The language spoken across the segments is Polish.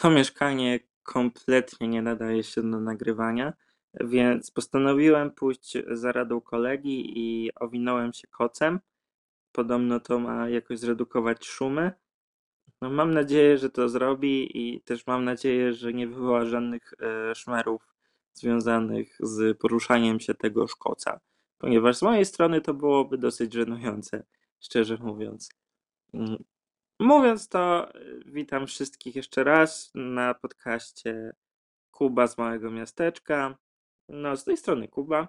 to mieszkanie kompletnie nie nadaje się do nagrywania, więc postanowiłem pójść za radą kolegi i owinąłem się kocem. Podobno to ma jakoś zredukować szumy. No, mam nadzieję, że to zrobi i też mam nadzieję, że nie wywoła żadnych e, szmerów związanych z poruszaniem się tego szkoca, ponieważ z mojej strony to byłoby dosyć żenujące, szczerze mówiąc. Mówiąc to, witam wszystkich jeszcze raz na podcaście Kuba z Małego Miasteczka. No, z tej strony Kuba.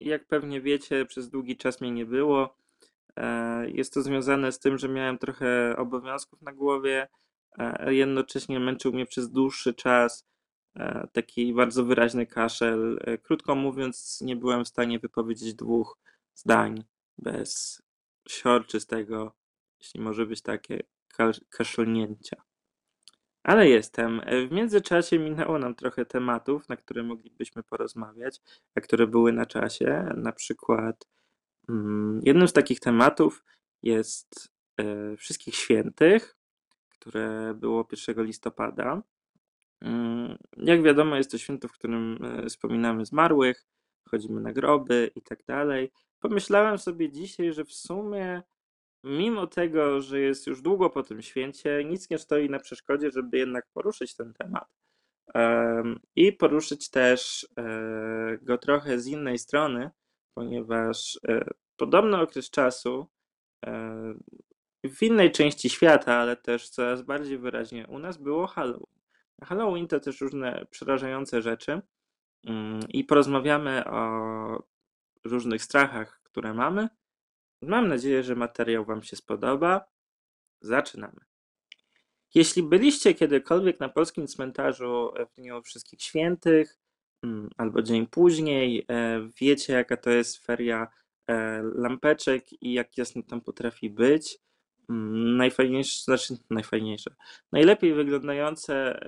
Jak pewnie wiecie, przez długi czas mnie nie było. E, jest to związane z tym, że miałem trochę obowiązków na głowie, a jednocześnie męczył mnie przez dłuższy czas e, taki bardzo wyraźny kaszel. E, krótko mówiąc, nie byłem w stanie wypowiedzieć dwóch zdań bez siorczystego jeśli może być takie kaszlnięcia. Ale jestem. W międzyczasie minęło nam trochę tematów, na które moglibyśmy porozmawiać, a które były na czasie. Na przykład mm, jednym z takich tematów jest e, Wszystkich Świętych, które było 1 listopada. Mm, jak wiadomo, jest to święto, w którym e, wspominamy zmarłych, chodzimy na groby i tak dalej. Pomyślałem sobie dzisiaj, że w sumie mimo tego, że jest już długo po tym święcie, nic nie stoi na przeszkodzie, żeby jednak poruszyć ten temat. I poruszyć też e, go trochę z innej strony, ponieważ e, podobny okres czasu e, w innej części świata, ale też coraz bardziej wyraźnie u nas było Halloween. Halloween to też różne przerażające rzeczy mm, i porozmawiamy o różnych strachach, które mamy, Mam nadzieję, że materiał Wam się spodoba. Zaczynamy. Jeśli byliście kiedykolwiek na polskim cmentarzu w Dniu Wszystkich Świętych mm, albo dzień później, e, wiecie jaka to jest feria e, lampeczek i jak jasno tam potrafi być. Mm, najfajniejsze, znaczy najfajniejsze, najlepiej wyglądające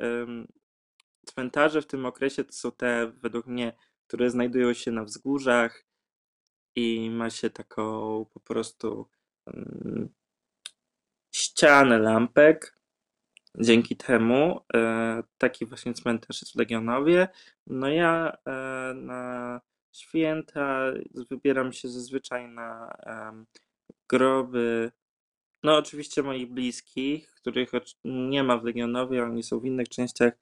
cmentarze w tym okresie to są te, według mnie, które znajdują się na wzgórzach, i ma się taką po prostu um, ścianę lampek. Dzięki temu e, taki właśnie cmentarz jest w Legionowie. No ja e, na święta wybieram się zazwyczaj na groby, no oczywiście moich bliskich, których nie ma w Legionowie, oni są w innych częściach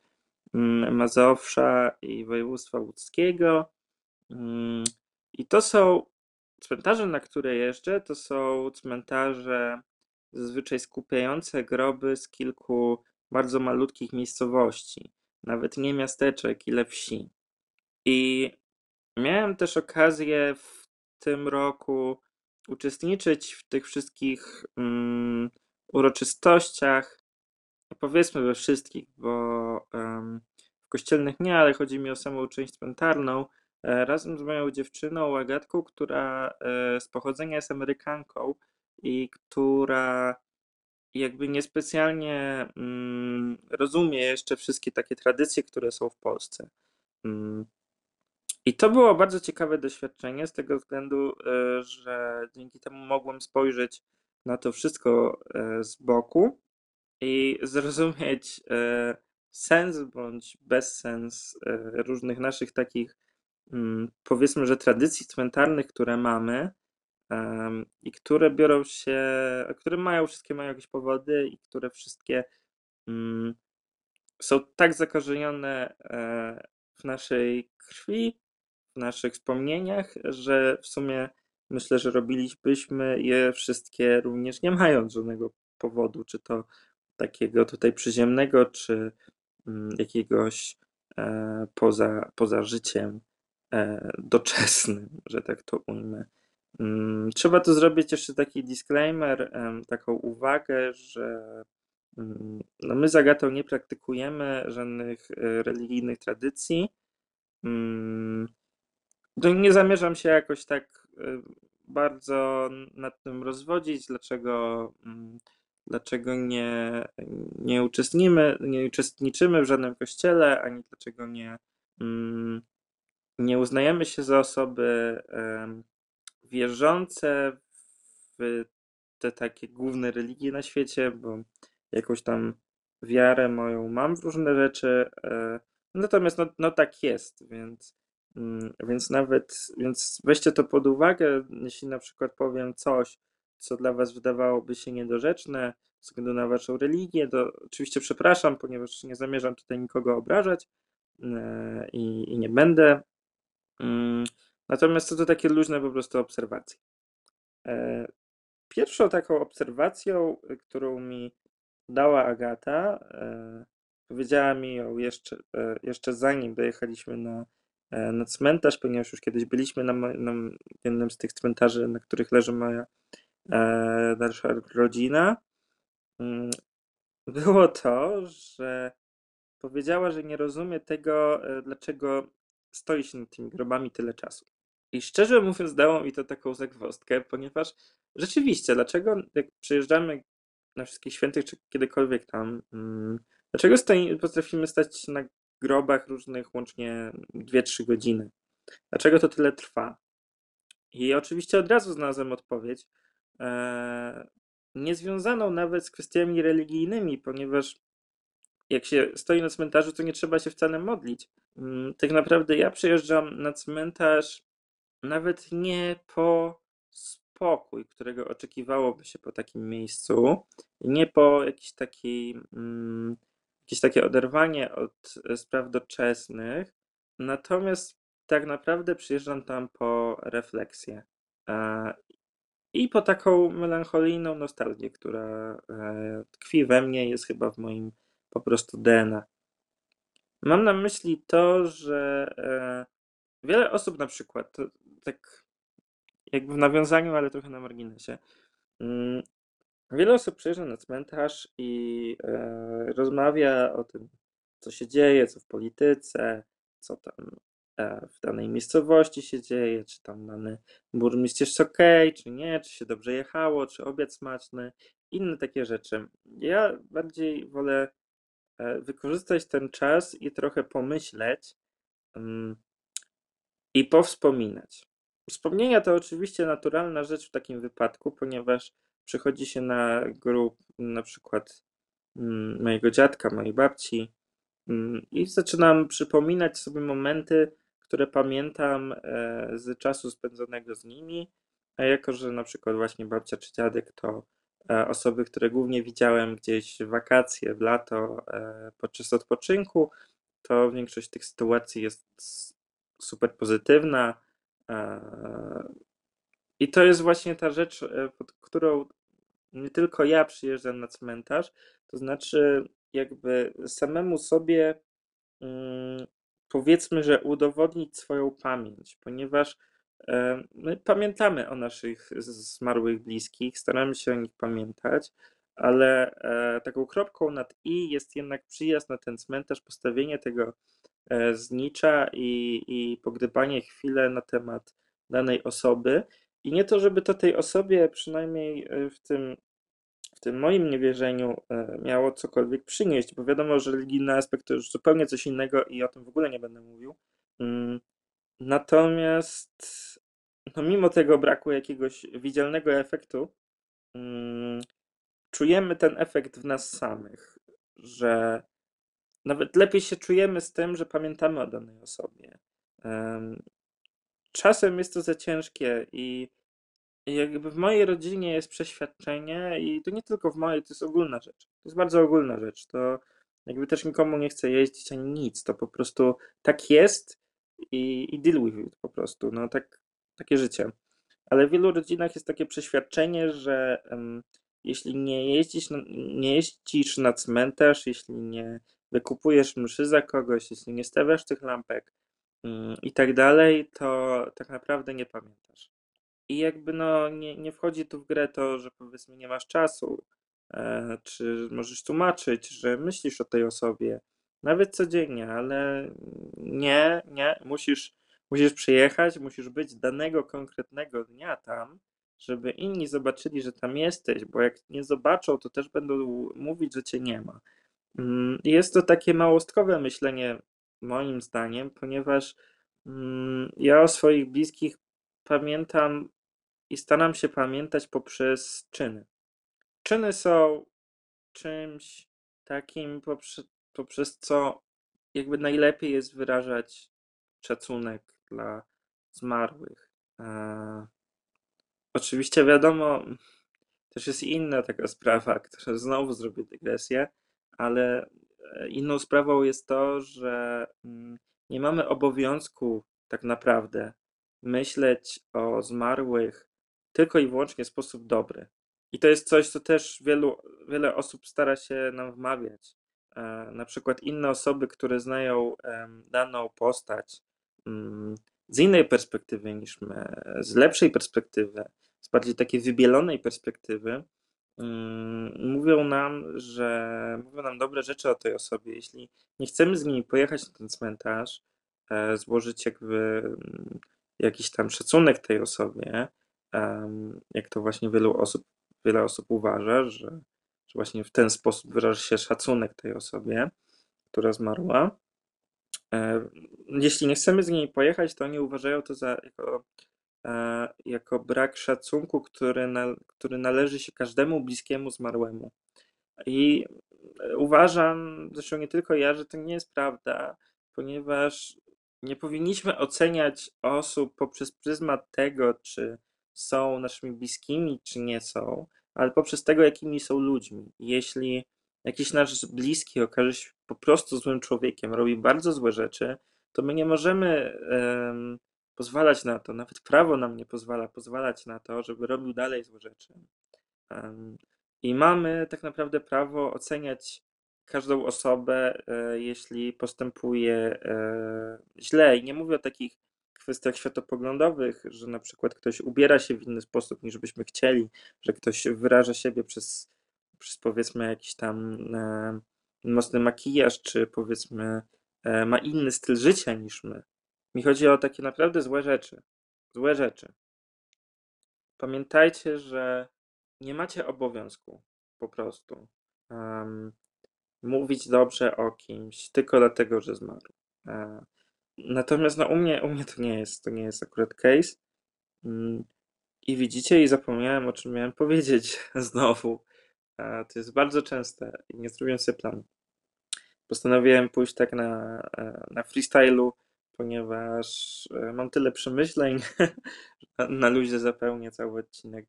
mm, Mazowsza i województwa łódzkiego. Mm, I to są Cmentarze, na które jeżdżę, to są cmentarze zazwyczaj skupiające groby z kilku bardzo malutkich miejscowości, nawet nie miasteczek, ile wsi. I miałem też okazję w tym roku uczestniczyć w tych wszystkich um, uroczystościach, powiedzmy we wszystkich, bo um, w kościelnych nie, ale chodzi mi o samą część cmentarną, razem z moją dziewczyną Agatką, która e, z pochodzenia jest Amerykanką i która jakby niespecjalnie mm, rozumie jeszcze wszystkie takie tradycje, które są w Polsce. Mm. I to było bardzo ciekawe doświadczenie z tego względu, e, że dzięki temu mogłem spojrzeć na to wszystko z boku i zrozumieć sens bądź bezsens różnych naszych takich powiedzmy, że tradycji cmentarnych, które mamy i które biorą się, które mają, wszystkie mają jakieś powody i które wszystkie mm, są tak zakorzenione e, w naszej krwi, w naszych wspomnieniach, że w sumie myślę, że robilibyśmy je wszystkie również nie mając żadnego powodu, czy to takiego tutaj przyziemnego, czy mm, jakiegoś e, poza, poza życiem doczesnym, że tak to ujmę. Mm, trzeba tu zrobić jeszcze taki disclaimer, taką uwagę, że mm, no my z Agatą nie praktykujemy żadnych e, religijnych tradycji. Mm, no nie zamierzam się jakoś tak e, bardzo nad tym rozwodzić, dlaczego, dlaczego nie, nie, uczestnimy, nie uczestniczymy w żadnym kościele, ani dlaczego nie, nie uznajemy się za osoby wierzące w te takie główne religie na świecie, bo jakoś tam wiarę moją mam w różne rzeczy, e, natomiast no, no tak jest, więc, mm, więc nawet, więc weźcie to pod uwagę, jeśli na przykład powiem coś, co dla was wydawałoby się niedorzeczne, ze względu na waszą religię, to oczywiście przepraszam, ponieważ nie zamierzam tutaj nikogo obrażać e, i, i nie będę. Mm, Natomiast to, to takie luźne po prostu obserwacje. E, Pierwszą taką obserwacją, y, którą mi dała Agata, e, powiedziała mi ją jeszcze, e, jeszcze zanim dojechaliśmy na, na cmentarz, ponieważ już kiedyś byliśmy na, na jednym z tych cmentarzy, na których leży moja dalsza rodzina. Mm, Było to, że powiedziała, że nie rozumie tego, dlaczego stoi się nad tymi grobami tyle czasu. I szczerze mówiąc, dało mi to taką zagwozdkę, ponieważ rzeczywiście, dlaczego jak przyjeżdżamy na wszystkich świętych, czy kiedykolwiek tam, mm, dlaczego stoi, potrafimy stać na grobach różnych łącznie 2-3 godziny? Dlaczego to tyle trwa? I oczywiście od razu znalazłem odpowiedź, e, niezwiązaną nawet z kwestiami religijnymi, ponieważ jak się stoi na cmentarzu, to nie trzeba się wcale modlić. Mm, Tak naprawdę ja przyjeżdżam na cmentarz nawet nie po spokój, którego oczekiwałoby się po takim miejscu, nie po jakiś taki, mm, jakieś takie oderwanie od spraw doczesnych, natomiast tak naprawdę przyjeżdżam tam po refleksję i po taką melancholijną nostalgię, która e, tkwi we mnie, jest chyba w moim po prostu DNA. Mam na myśli to, że e, wiele osób na przykład, tak jakby w nawiązaniu, ale trochę na marginesie, mm, wiele osób przyjeżdża na cmentarz i e, rozmawia o tym, co się dzieje, co w polityce, co tam e, w danej miejscowości się dzieje, czy tam dany burmistrz jest ok, czy nie, czy się dobrze jechało, czy obiad smaczny, inne takie rzeczy. Ja bardziej wolę wykorzystać ten czas i trochę pomyśleć mm, i powspominać. Wspomnienia to oczywiście naturalna rzecz w takim wypadku, ponieważ przychodzi się na grób na przykład mm, mojego dziadka, mojej babci mm, i zaczynam przypominać sobie momenty, które pamiętam e, z czasu spędzonego z nimi, a jako, że na przykład właśnie babcia czy dziadek to e, osoby, które głównie widziałem gdzieś w wakacje, w lato, e, podczas odpoczynku, to większość tych sytuacji jest super pozytywna. e, I to jest właśnie ta rzecz, e, pod którą nie tylko ja przyjeżdżam na cmentarz, to znaczy jakby samemu sobie mm, powiedzmy, że udowodnić swoją pamięć, ponieważ e, my pamiętamy o naszych zmarłych bliskich, staramy się o nich pamiętać, ale e, taką kropką nad i jest jednak przyjazd na ten cmentarz, postawienie tego e, znicza i, i pogdybanie chwilę na temat danej osoby. I nie to, żeby to tej osobie, przynajmniej e, w tym, w tym moim niewierzeniu, miało cokolwiek przynieść, bo wiadomo, że religijny aspekt to już zupełnie coś innego i o tym w ogóle nie będę mówił. Natomiast, no mimo tego braku jakiegoś widzialnego efektu, mm, czujemy ten efekt w nas samych, że nawet lepiej się czujemy z tym, że pamiętamy o danej osobie. Em, Czasem jest to za ciężkie i jakby w mojej rodzinie jest przeświadczenie i to nie tylko w mojej, to jest ogólna rzecz. To jest bardzo ogólna rzecz. To jakby też nikomu nie chcę jeździć ani nic. To po prostu tak jest i, i deal with it po prostu. No tak, takie życie. Ale w wielu rodzinach jest takie przeświadczenie, że em, jeśli nie jeździsz, na, nie jeździsz na cmentarz, jeśli nie wykupujesz mszy za kogoś, jeśli nie stawiasz tych lampek mm, i tak dalej, to tak naprawdę nie pamiętasz. I jakby no nie, nie wchodzi tu w grę to, że powiedzmy nie masz czasu, e, czy możesz tłumaczyć, że myślisz o tej osobie, nawet codziennie, ale nie, nie, musisz, musisz przyjechać, musisz być danego konkretnego dnia tam, żeby inni zobaczyli, że tam jesteś, bo jak nie zobaczą, to też będą mówić, że cię nie ma. Mm, Jest to takie małostkowe myślenie, moim zdaniem, ponieważ mm, ja o swoich bliskich pamiętam i staram się pamiętać poprzez czyny. Czyny są czymś, takim, poprzez co jakby najlepiej jest wyrażać szacunek dla zmarłych. E, oczywiście wiadomo, też jest inna taka sprawa, która znowu zrobię dygresję, ale e, inną sprawą jest to, że mm, nie mamy obowiązku tak naprawdę myśleć o zmarłych tylko i wyłącznie w sposób dobry. I to jest coś, co też wielu, wiele osób stara się nam wmawiać. E, na przykład inne osoby, które znają daną postać mm, z innej perspektywy niż my, z lepszej perspektywy, z bardziej takiej wybielonej perspektywy, mm, mówią nam, że mówią nam dobre rzeczy o tej osobie. Jeśli nie chcemy z nimi pojechać na ten cmentarz, e, złożyć jakby mm, jakiś tam szacunek tej osobie, jak to właśnie wielu osób, wiele osób uważa, że, że właśnie w ten sposób wyraża się szacunek tej osobie, która zmarła. E, jeśli nie chcemy z nimi pojechać, to oni uważają to za jako, e, jako brak szacunku, który, na, który należy się każdemu bliskiemu zmarłemu. I uważam, zresztą nie tylko ja, że to nie jest prawda, ponieważ nie powinniśmy oceniać osób poprzez pryzmat tego, czy są naszymi bliskimi, czy nie są, ale poprzez tego, jakimi są ludźmi. Jeśli jakiś nasz bliski okaże się po prostu złym człowiekiem, robi bardzo złe rzeczy, to my nie możemy um, pozwalać na to, nawet prawo nam nie pozwala pozwalać na to, żeby robił dalej złe rzeczy. Um, I mamy tak naprawdę prawo oceniać każdą osobę, e, jeśli postępuje e, źle. I nie mówię o takich kwestiach światopoglądowych, że na przykład ktoś ubiera się w inny sposób niż byśmy chcieli, że ktoś wyraża siebie przez, przez powiedzmy jakiś tam e, mocny makijaż, czy powiedzmy e, ma inny styl życia niż my. Mi chodzi o takie naprawdę złe rzeczy. Złe rzeczy. Pamiętajcie, że nie macie obowiązku po prostu um, mówić dobrze o kimś tylko dlatego, że zmarł. E, natomiast no, u, mnie, u mnie to nie jest, to nie jest akurat case. Mm, I widzicie, i zapomniałem o czym miałem powiedzieć znowu. E, to jest bardzo częste i nie zrobiłem sobie planu. Postanowiłem pójść tak na, e, na freestylu, ponieważ mam tyle przemyśleń, że na luzie zapełnię cały odcinek.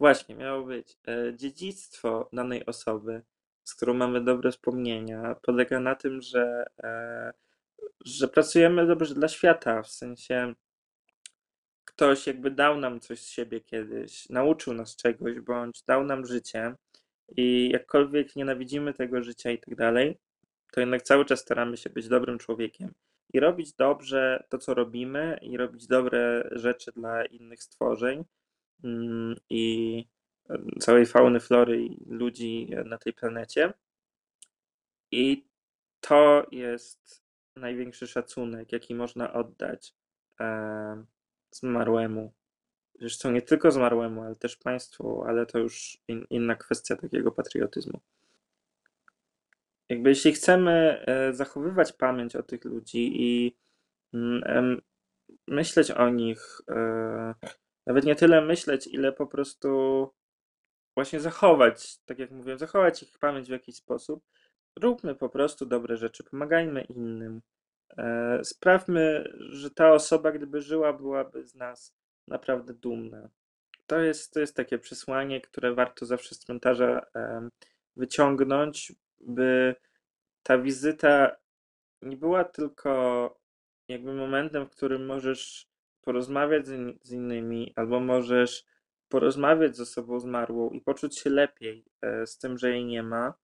Właśnie, miało być dziedzictwo danej osoby z którą mamy dobre wspomnienia, polega na tym, że, e, że pracujemy dobrze dla świata, w sensie ktoś jakby dał nam coś z siebie kiedyś, nauczył nas czegoś, bądź dał nam życie i jakkolwiek nienawidzimy tego życia i tak dalej, to jednak cały czas staramy się być dobrym człowiekiem i robić dobrze to, co robimy, i robić dobre rzeczy dla innych stworzeń. Mm, I całej fauny, flory i ludzi na tej planecie. I to jest największy szacunek, jaki można oddać e, zmarłemu. Zresztą nie tylko zmarłemu, ale też państwu, ale to już in, inna kwestia takiego patriotyzmu. Jakby jeśli chcemy e, zachowywać pamięć o tych ludzi i mm, myśleć o nich, e, nawet nie tyle myśleć, ile po prostu właśnie zachować, tak jak mówiłem, zachować ich pamięć w jakiś sposób. Róbmy po prostu dobre rzeczy, pomagajmy innym. E, sprawmy, że ta osoba, gdyby żyła, byłaby z nas naprawdę dumna. To jest, to jest takie przesłanie, które warto zawsze z cmentarza wyciągnąć, by ta wizyta nie była tylko jakby momentem, w którym możesz porozmawiać z, in, z innymi, albo możesz porozmawiać z osobą zmarłą i poczuć się lepiej e, z tym, że jej nie ma,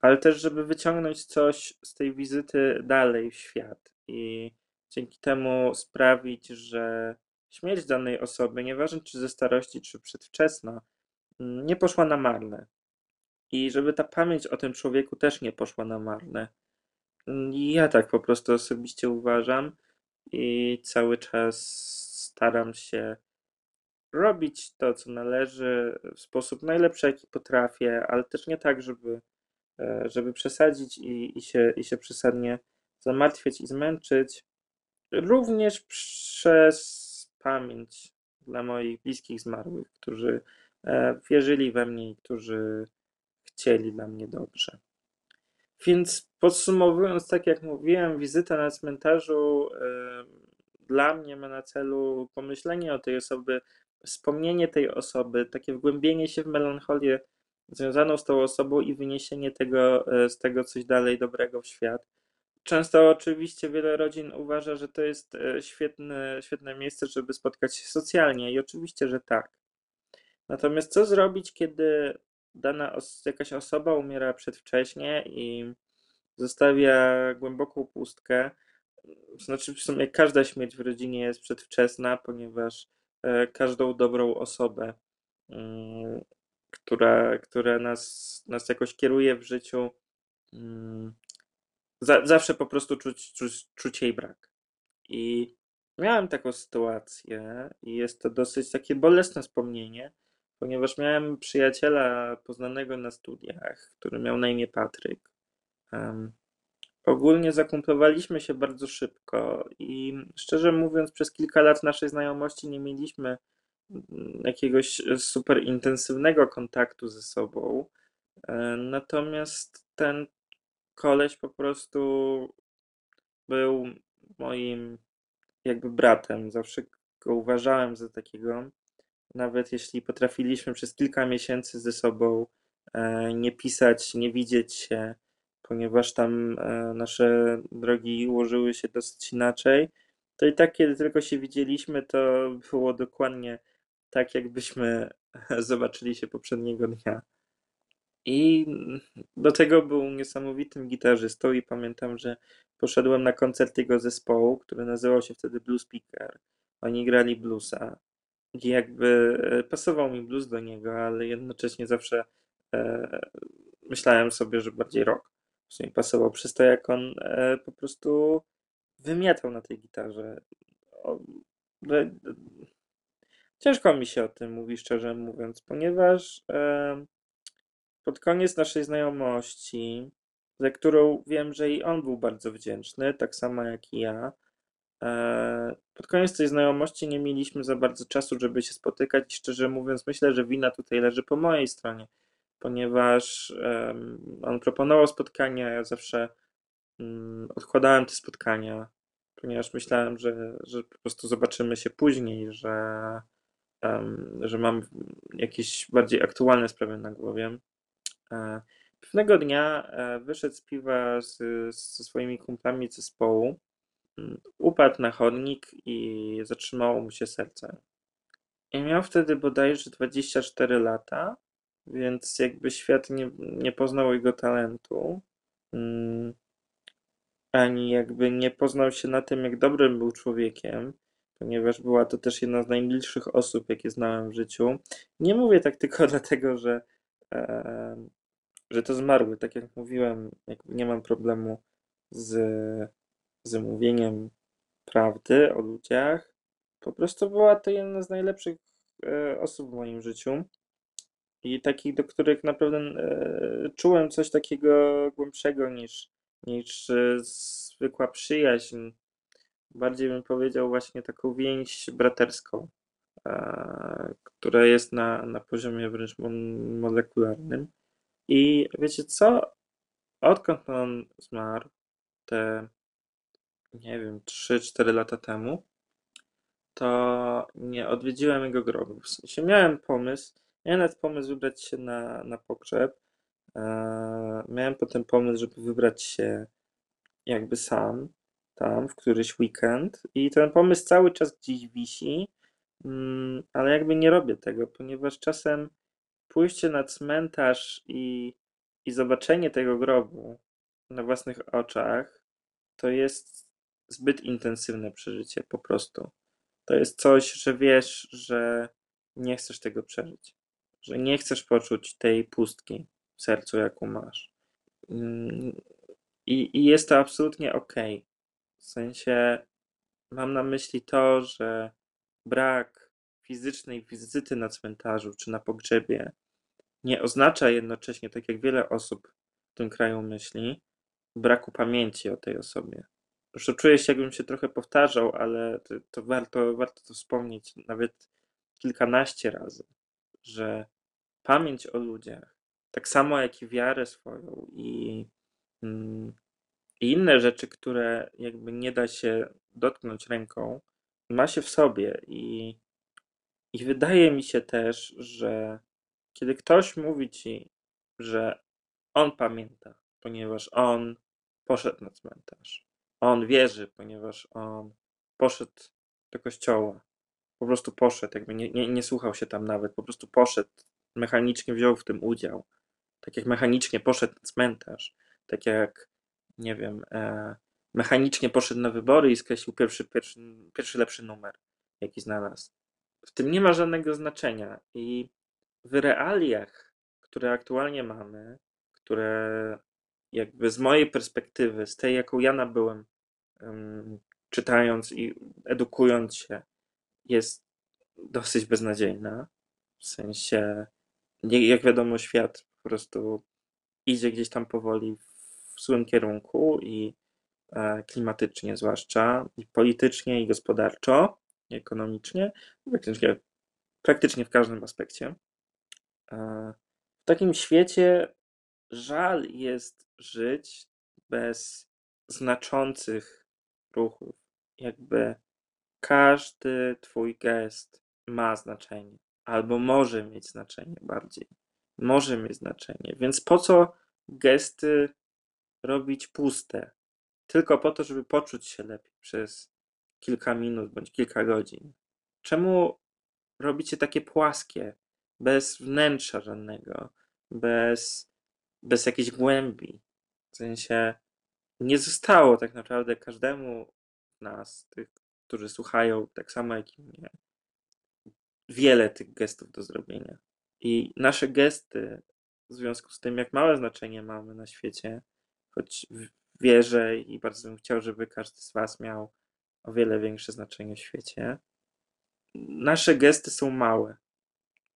ale też, żeby wyciągnąć coś z tej wizyty dalej w świat i dzięki temu sprawić, że śmierć danej osoby, nieważne czy ze starości, czy przedwczesna, mm, nie poszła na marne. I żeby ta pamięć o tym człowieku też nie poszła na marne. Mm, ja tak po prostu osobiście uważam i cały czas staram się robić to, co należy w sposób najlepszy, jaki potrafię, ale też nie tak, żeby, e, żeby przesadzić i, i, się, i się przesadnie zamartwiać i zmęczyć. Również przez pamięć dla moich bliskich zmarłych, którzy e, wierzyli we mnie i którzy chcieli dla mnie dobrze. Więc podsumowując, tak jak mówiłem, wizyta na cmentarzu y, dla mnie ma na celu pomyślenie o tej osoby, wspomnienie tej osoby, takie wgłębienie się w melancholię związaną z tą osobą i wyniesienie tego, y, z tego coś dalej dobrego w świat. Często oczywiście wiele rodzin uważa, że to jest y, świetne, świetne miejsce, żeby spotkać się socjalnie i oczywiście, że tak. Natomiast co zrobić, kiedy dana os- jakaś osoba umiera przedwcześnie i zostawia głęboką pustkę? Znaczy, w sumie każda śmierć w rodzinie jest przedwczesna, ponieważ e, każdą dobrą osobę, mm, która, która nas, nas jakoś kieruje w życiu, mm, za, zawsze po prostu czuć, czuć, czuć jej brak. I miałem taką sytuację, i jest to dosyć takie bolesne wspomnienie, ponieważ miałem przyjaciela poznanego na studiach, który miał na imię Patryk. Ogólnie zakumplowaliśmy się bardzo szybko i szczerze mówiąc, przez kilka lat naszej znajomości nie mieliśmy mm, jakiegoś super intensywnego kontaktu ze sobą. E, Natomiast ten koleś po prostu był moim jakby bratem. Zawsze go uważałem za takiego. Nawet jeśli potrafiliśmy przez kilka miesięcy ze sobą e, nie pisać, nie widzieć się, ponieważ tam e, nasze drogi ułożyły się dosyć inaczej, to i tak, kiedy tylko się widzieliśmy, to było dokładnie tak, jakbyśmy zobaczyli się poprzedniego dnia. I do tego był niesamowitym gitarzystą i pamiętam, że poszedłem na koncert jego zespołu, który nazywał się wtedy Blues Speaker. Oni grali bluesa i jakby e, pasował mi blues do niego, ale jednocześnie zawsze e, myślałem sobie, że bardziej rock w sumie pasował przez to, jak on e, po prostu wymiatał na tej gitarze. O, ciężko mi się o tym mówi, szczerze mówiąc, ponieważ e, pod koniec naszej znajomości, za którą wiem, że i on był bardzo wdzięczny, tak samo jak i ja. e, Pod koniec tej znajomości nie mieliśmy za bardzo czasu, żeby się spotykać i szczerze mówiąc, myślę, że wina tutaj leży po mojej stronie, ponieważ on proponował spotkania, ja zawsze mm, odkładałem te spotkania, ponieważ myślałem, że, że po prostu zobaczymy się później, że, że mam jakieś bardziej aktualne sprawy na głowie. E, Pewnego dnia e, wyszedł z piwa z, ze swoimi kumplami zespołu, mm, upadł na chodnik i zatrzymało mu się serce. I miał wtedy bodajże 24 lata, więc jakby świat nie, nie poznał jego talentu, mm, ani jakby nie poznał się na tym, jak dobrym był człowiekiem, ponieważ była to też jedna z najmilszych osób, jakie znałem w życiu. Nie mówię tak tylko dlatego, że że to zmarły. Tak jak mówiłem, nie mam problemu z, z mówieniem prawdy o ludziach. Po prostu była to jedna z najlepszych e, osób w moim życiu i takich, do których naprawdę e, czułem coś takiego głębszego niż, niż e, zwykła przyjaźń. Bardziej bym powiedział właśnie taką więź braterską, e, która jest na, na poziomie wręcz molekularnym. I wiecie co? Odkąd on zmarł, te, nie wiem, 3-4 lata temu, to nie odwiedziłem jego grobu. W sensie miałem pomysł, miałem nawet pomysł wybrać się na, na pogrzeb. E, miałem potem pomysł, żeby wybrać się jakby sam tam w któryś weekend i ten pomysł cały czas gdzieś wisi, mm, ale jakby nie robię tego, ponieważ czasem pójście na cmentarz i, i zobaczenie tego grobu na własnych oczach to jest zbyt intensywne przeżycie po prostu. To jest coś, że wiesz, że nie chcesz tego przeżyć, że nie chcesz poczuć tej pustki w sercu, jaką masz. Mm, I, i jest to absolutnie okej. W sensie mam na myśli to, że brak fizycznej wizyty na cmentarzu czy na pogrzebie nie oznacza jednocześnie, tak jak wiele osób w tym kraju myśli, braku pamięci o tej osobie. To czuję się, jakbym się trochę powtarzał, ale to, to warto, warto to wspomnieć nawet kilkanaście razy, że pamięć o ludziach tak samo jak i wiarę swoją i, mm, i inne rzeczy, które jakby nie da się dotknąć ręką, ma się w sobie. I, i wydaje mi się też, że kiedy ktoś mówi ci, że on pamięta, ponieważ on poszedł na cmentarz, on wierzy, ponieważ on poszedł do kościoła, po prostu poszedł, jakby nie, nie, nie słuchał się tam nawet, po prostu poszedł, mechanicznie wziął w tym udział. Tak jak mechanicznie poszedł na cmentarz, tak jak, nie wiem, e, mechanicznie poszedł na wybory i skreślił pierwszy, pierwszy, pierwszy lepszy numer, jaki znalazł. W tym nie ma żadnego znaczenia i w realiach, które aktualnie mamy, które jakby z mojej perspektywy, z tej, jaką ja nabyłem, um, czytając i edukując się, jest dosyć beznadziejna. W sensie, jak wiadomo, świat po prostu idzie gdzieś tam powoli w złym kierunku i e, klimatycznie zwłaszcza, i politycznie, i gospodarczo, i ekonomicznie, praktycznie, praktycznie w każdym aspekcie. E, w takim świecie żal jest żyć bez znaczących ruchów. Jakby każdy twój gest ma znaczenie, albo może mieć znaczenie bardziej. Może mieć znaczenie. Więc po co gesty robić puste? Tylko po to, żeby poczuć się lepiej przez kilka minut bądź kilka godzin. Czemu robicie takie płaskie, bez wnętrza żadnego, bez, bez jakiejś głębi? W sensie nie zostało tak naprawdę każdemu z nas, tych, którzy słuchają, tak samo jak i mnie, wiele tych gestów do zrobienia. I nasze gesty, w związku z tym, jak małe znaczenie mamy na świecie, choć wierzę i bardzo bym chciał, żeby każdy z Was miał o wiele większe znaczenie w świecie, nasze gesty są małe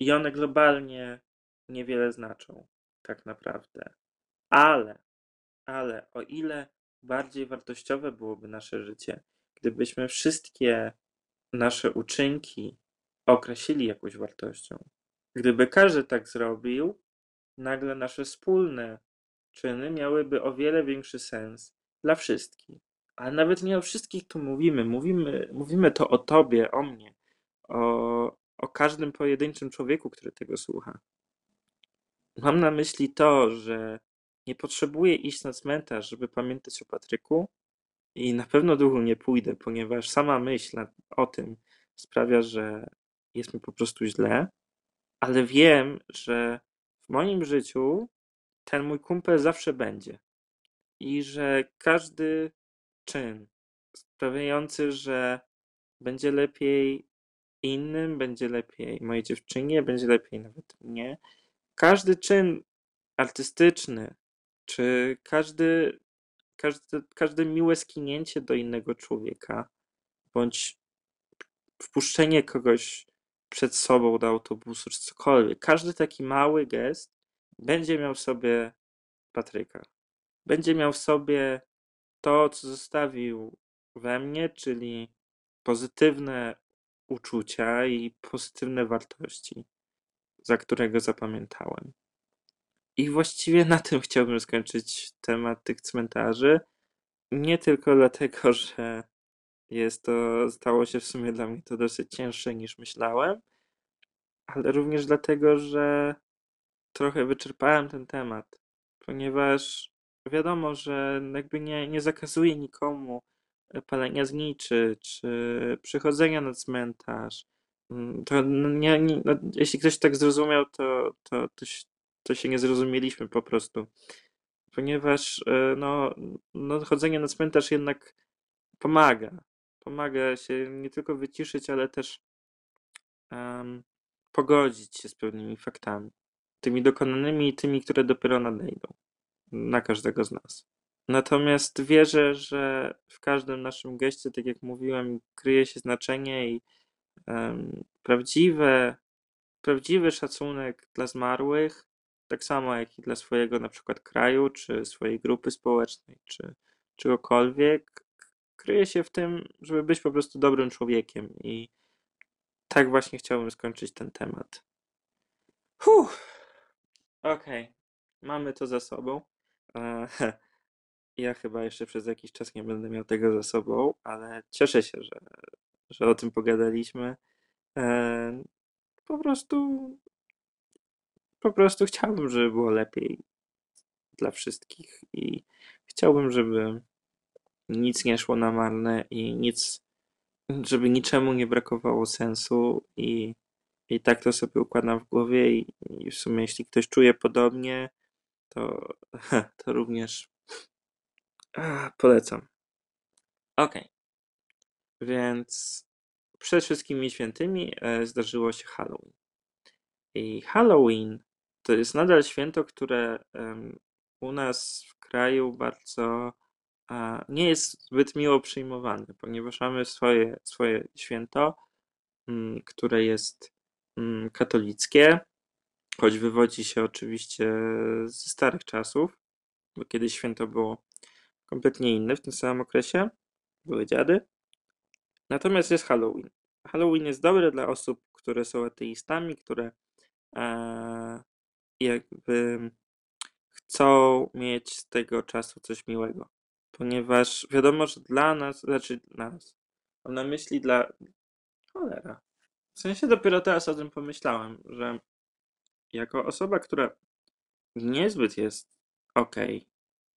i one globalnie niewiele znaczą, tak naprawdę. Ale, ale o ile bardziej wartościowe byłoby nasze życie, gdybyśmy wszystkie nasze uczynki określili jakąś wartością. Gdyby każdy tak zrobił, nagle nasze wspólne czyny miałyby o wiele większy sens dla wszystkich. Ale nawet nie o wszystkich tu mówimy. Mówimy, mówimy to o tobie, o mnie, o, o każdym pojedynczym człowieku, który tego słucha. Mam na myśli to, że nie potrzebuję iść na cmentarz, żeby pamiętać o Patryku i na pewno długo nie pójdę, ponieważ sama myśl o tym sprawia, że jest mi po prostu źle, ale wiem, że w moim życiu ten mój kumpel zawsze będzie i że każdy czyn sprawiający, że będzie lepiej innym, będzie lepiej mojej dziewczynie, będzie lepiej nawet mnie. Każdy czyn artystyczny, czy każdy, każde, każde miłe skinięcie do innego człowieka, bądź wpuszczenie kogoś przed sobą do autobusu, czy cokolwiek, każdy taki mały gest będzie miał w sobie Patryka. Będzie miał w sobie to, co zostawił we mnie, czyli pozytywne uczucia i pozytywne wartości, za którego zapamiętałem. I właściwie na tym chciałbym skończyć temat tych cmentarzy. Nie tylko dlatego, że jest to, stało się w sumie dla mnie to dosyć cięższe niż myślałem, ale również dlatego, że trochę wyczerpałem ten temat, ponieważ wiadomo, że jakby nie, nie zakazuję nikomu palenia zniczy, czy przychodzenia na cmentarz. Mm, To nie, nie, no, jeśli ktoś tak zrozumiał, to, to, to, się- to się nie zrozumieliśmy po prostu. Ponieważ e, no, no, chodzenie na cmentarz jednak pomaga. Pomaga się nie tylko wyciszyć, ale też em, pogodzić się z pewnymi faktami. Tymi dokonanymi i tymi, które dopiero nadejdą na każdego z nas. Natomiast wierzę, że w każdym naszym geście, tak jak mówiłem, kryje się znaczenie i em, prawdziwe, prawdziwy szacunek dla zmarłych, tak samo jak i dla swojego na przykład kraju, czy swojej grupy społecznej, czy czegokolwiek, kryje się w tym, żeby być po prostu dobrym człowiekiem i tak właśnie chciałbym skończyć ten temat. Huh. Okej. mamy to za sobą. E, ja chyba jeszcze przez jakiś czas nie będę miał tego za sobą, ale cieszę się, że, że o tym pogadaliśmy. E, po prostu po prostu chciałbym, żeby było lepiej dla wszystkich i chciałbym, żeby nic nie szło na marne i nic, żeby niczemu nie brakowało sensu i, i tak to sobie układam w głowie i, i w sumie jeśli ktoś czuje podobnie, to, to również a, polecam. Okej. Więc przed wszystkimi świętymi e, zdarzyło się Halloween. I Halloween to jest nadal święto, które em, u nas w kraju bardzo nie jest zbyt miło przyjmowane, ponieważ mamy swoje, swoje święto, mm, które jest mm, katolickie, choć wywodzi się oczywiście ze starych czasów, bo kiedyś święto było kompletnie inne w tym samym okresie, były dziady. Natomiast jest Halloween. Halloween jest dobre dla osób, które są ateistami, które e, jakby chcą mieć z tego czasu coś miłego. Ponieważ wiadomo, że dla nas, znaczy dla nas, mam na myśli dla. Cholera. W sensie dopiero teraz o tym pomyślałem, że jako osoba, która niezbyt jest okej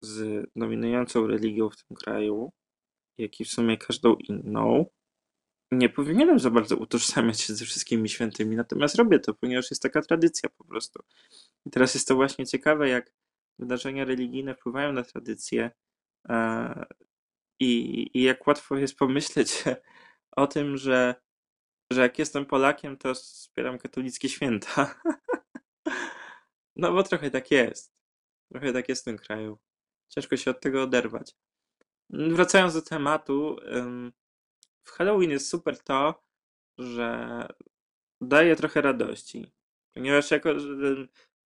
z dominującą religią w tym kraju, jak i w sumie każdą inną, nie powinienem za bardzo utożsamiać się ze wszystkimi świętymi, natomiast robię to, ponieważ jest taka tradycja po prostu. I teraz jest to właśnie ciekawe, jak wydarzenia religijne wpływają na tradycje e, i, i jak łatwo jest pomyśleć o tym, że, że jak jestem Polakiem, to wspieram katolickie święta. No bo trochę tak jest. Trochę tak jest w tym kraju. Ciężko się od tego oderwać. Wracając do tematu, w Halloween jest super to, że daje trochę radości. Ponieważ jako,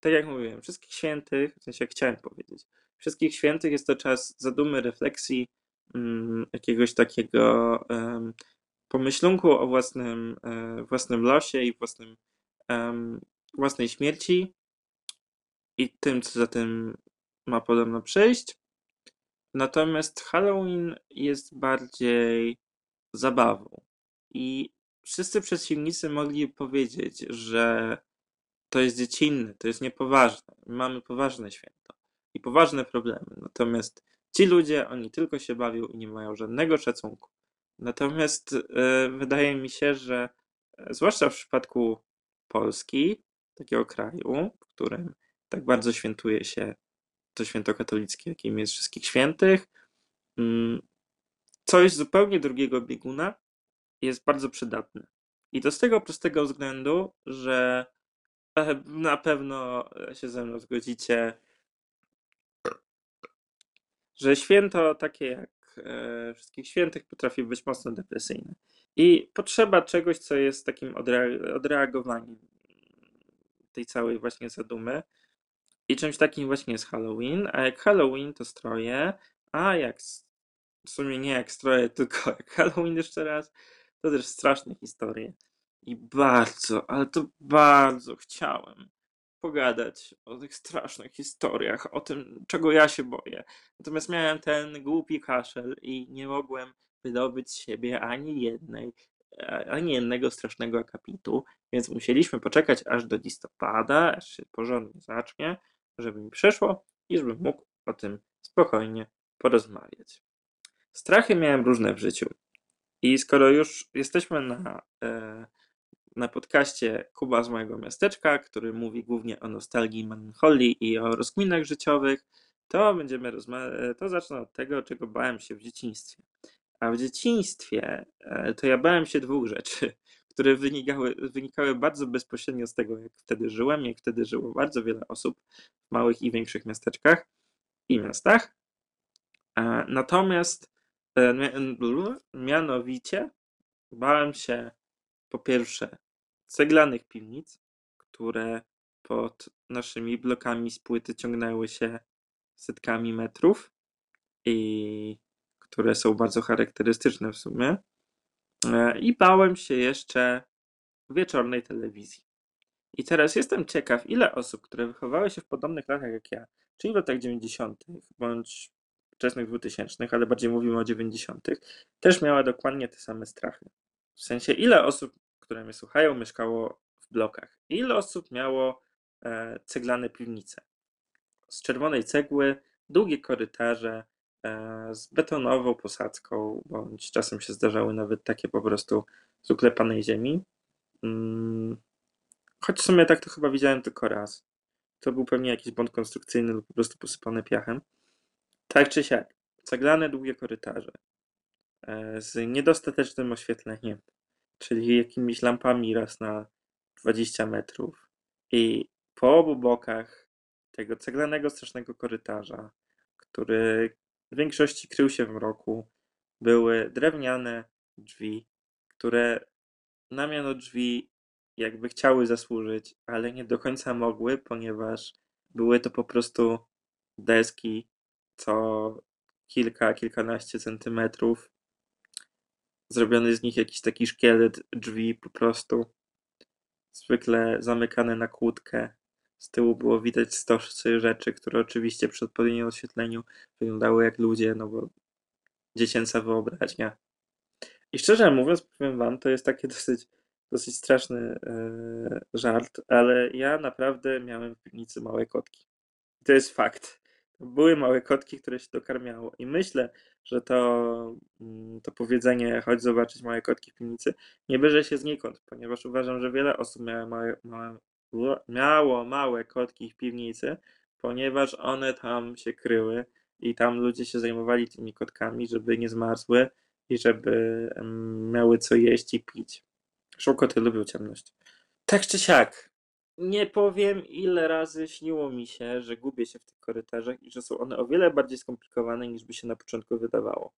tak jak mówiłem, wszystkich świętych, w sensie chciałem powiedzieć, wszystkich świętych jest to czas zadumy, refleksji, mm, jakiegoś takiego pomyślunku o własnym, e, własnym losie i własnym, własnej śmierci i tym, co za tym ma podobno przyjść. Natomiast Halloween jest bardziej zabawą. I wszyscy przeciwnicy mogli powiedzieć, że to jest dziecinne, to jest niepoważne. Mamy poważne święto i poważne problemy. Natomiast ci ludzie, oni tylko się bawią i nie mają żadnego szacunku. Natomiast e, wydaje mi się, że e, zwłaszcza w przypadku Polski, takiego kraju, w którym tak bardzo świętuje się to święto katolickie, jakim jest wszystkich świętych, mm, coś zupełnie drugiego bieguna jest bardzo przydatne. I to z tego prostego względu, że e, na pewno się ze mną zgodzicie, że święto takie jak e, wszystkich świętych potrafi być mocno depresyjne. I potrzeba czegoś, co jest takim odre- odreagowaniem tej całej właśnie zadumy. I czymś takim właśnie jest Halloween. A jak Halloween to stroje, a jak w sumie nie jak stroje, tylko jak Halloween jeszcze raz, to też straszne historie. I bardzo, ale to bardzo chciałem pogadać o tych strasznych historiach, o tym, czego ja się boję. Natomiast miałem ten głupi kaszel i nie mogłem wydobyć z siebie ani jednej, e, ani jednego strasznego akapitu, więc musieliśmy poczekać aż do listopada, aż się porządnie zacznie, żeby mi przeszło i żebym mógł o tym spokojnie porozmawiać. Strachy miałem różne w życiu. I skoro już jesteśmy na, e, na podcaście Kuba z mojego miasteczka, który mówi głównie o nostalgii, melancholii i o rozkminach życiowych, to będziemy rozmawiać, to zacznę od tego, czego bałem się w dzieciństwie. A w dzieciństwie e, to ja bałem się dwóch rzeczy, które wynikały, wynikały bardzo bezpośrednio z tego, jak wtedy żyłem, jak wtedy żyło bardzo wiele osób w małych i większych miasteczkach i miastach. E, Natomiast e, mia- mianowicie bałem się po pierwsze ceglanych piwnic, które pod naszymi blokami z płyty ciągnęły się setkami metrów i które są bardzo charakterystyczne w sumie. E, I bałem się jeszcze wieczornej telewizji. I teraz jestem ciekaw, ile osób, które wychowały się w podobnych latach jak ja, czyli w latach 90. bądź wczesnych 2000, ale bardziej mówimy o 90., też miała dokładnie te same strachy. W sensie, ile osób, które mnie słuchają, mieszkało w blokach? Ile osób miało e, ceglane piwnice? Z czerwonej cegły, długie korytarze, e, z betonową posadzką, bądź czasem się zdarzały nawet takie po prostu z uklepanej ziemi. Mm, choć w sumie tak to chyba widziałem tylko raz. To był pewnie jakiś błąd konstrukcyjny lub po prostu posypane piachem. Tak czy siak, ceglane długie korytarze e, z niedostatecznym oświetleniem, czyli jakimiś lampami raz na 20 metrów. I po obu bokach tego ceglanego, strasznego korytarza, który w większości krył się w mroku, były drewniane drzwi, które na miano drzwi jakby chciały zasłużyć, ale nie do końca mogły, ponieważ były to po prostu deski co kilka, kilkanaście centymetrów. Zrobiony z nich jakiś taki szkielet drzwi po prostu. Zwykle zamykane na kłódkę. Z tyłu było widać stosy rzeczy, które oczywiście przy odpowiednim oświetleniu wyglądały jak ludzie, no bo dziecięca wyobraźnia. I szczerze mówiąc, powiem wam, to jest taki dosyć, dosyć straszny e, żart, ale ja naprawdę miałem w piwnicy małe kotki. I to jest fakt. Były małe kotki, które się dokarmiało. I myślę, że to, mm, to powiedzenie chodź zobaczyć małe kotki w piwnicy nie bierze się znikąd, ponieważ uważam, że wiele osób miało małe, małe, miało małe kotki w piwnicy, ponieważ one tam się kryły i tam ludzie się zajmowali tymi kotkami, żeby nie zmarzły i żeby em, miały co jeść i pić. Zresztą koty lubią ciemność. Tak czy siak, nie powiem ile razy śniło mi się, że gubię się w tych korytarzach i że są one o wiele bardziej skomplikowane niż by się na początku wydawało.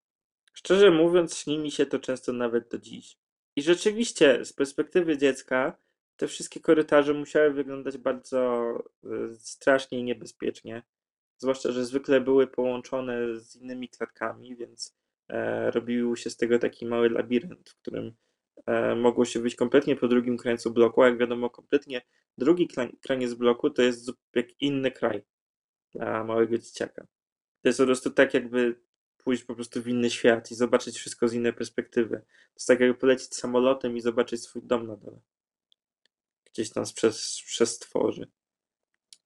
Szczerze mówiąc, śni mi się to często nawet do dziś. I rzeczywiście, z perspektywy dziecka, te wszystkie korytarze musiały wyglądać bardzo e, strasznie i niebezpiecznie. Zwłaszcza, że zwykle były połączone z innymi klatkami, więc e, robił się z tego taki mały labirynt, w którym mogło się wyjść kompletnie po drugim krańcu bloku, a jak wiadomo, kompletnie drugi kraniec bloku to jest jak inny kraj dla małego dzieciaka. To jest po prostu tak, jakby pójść po prostu w inny świat i zobaczyć wszystko z innej perspektywy. To jest tak, jakby polecieć samolotem i zobaczyć swój dom na dole. Gdzieś tam przez, przez tworzy.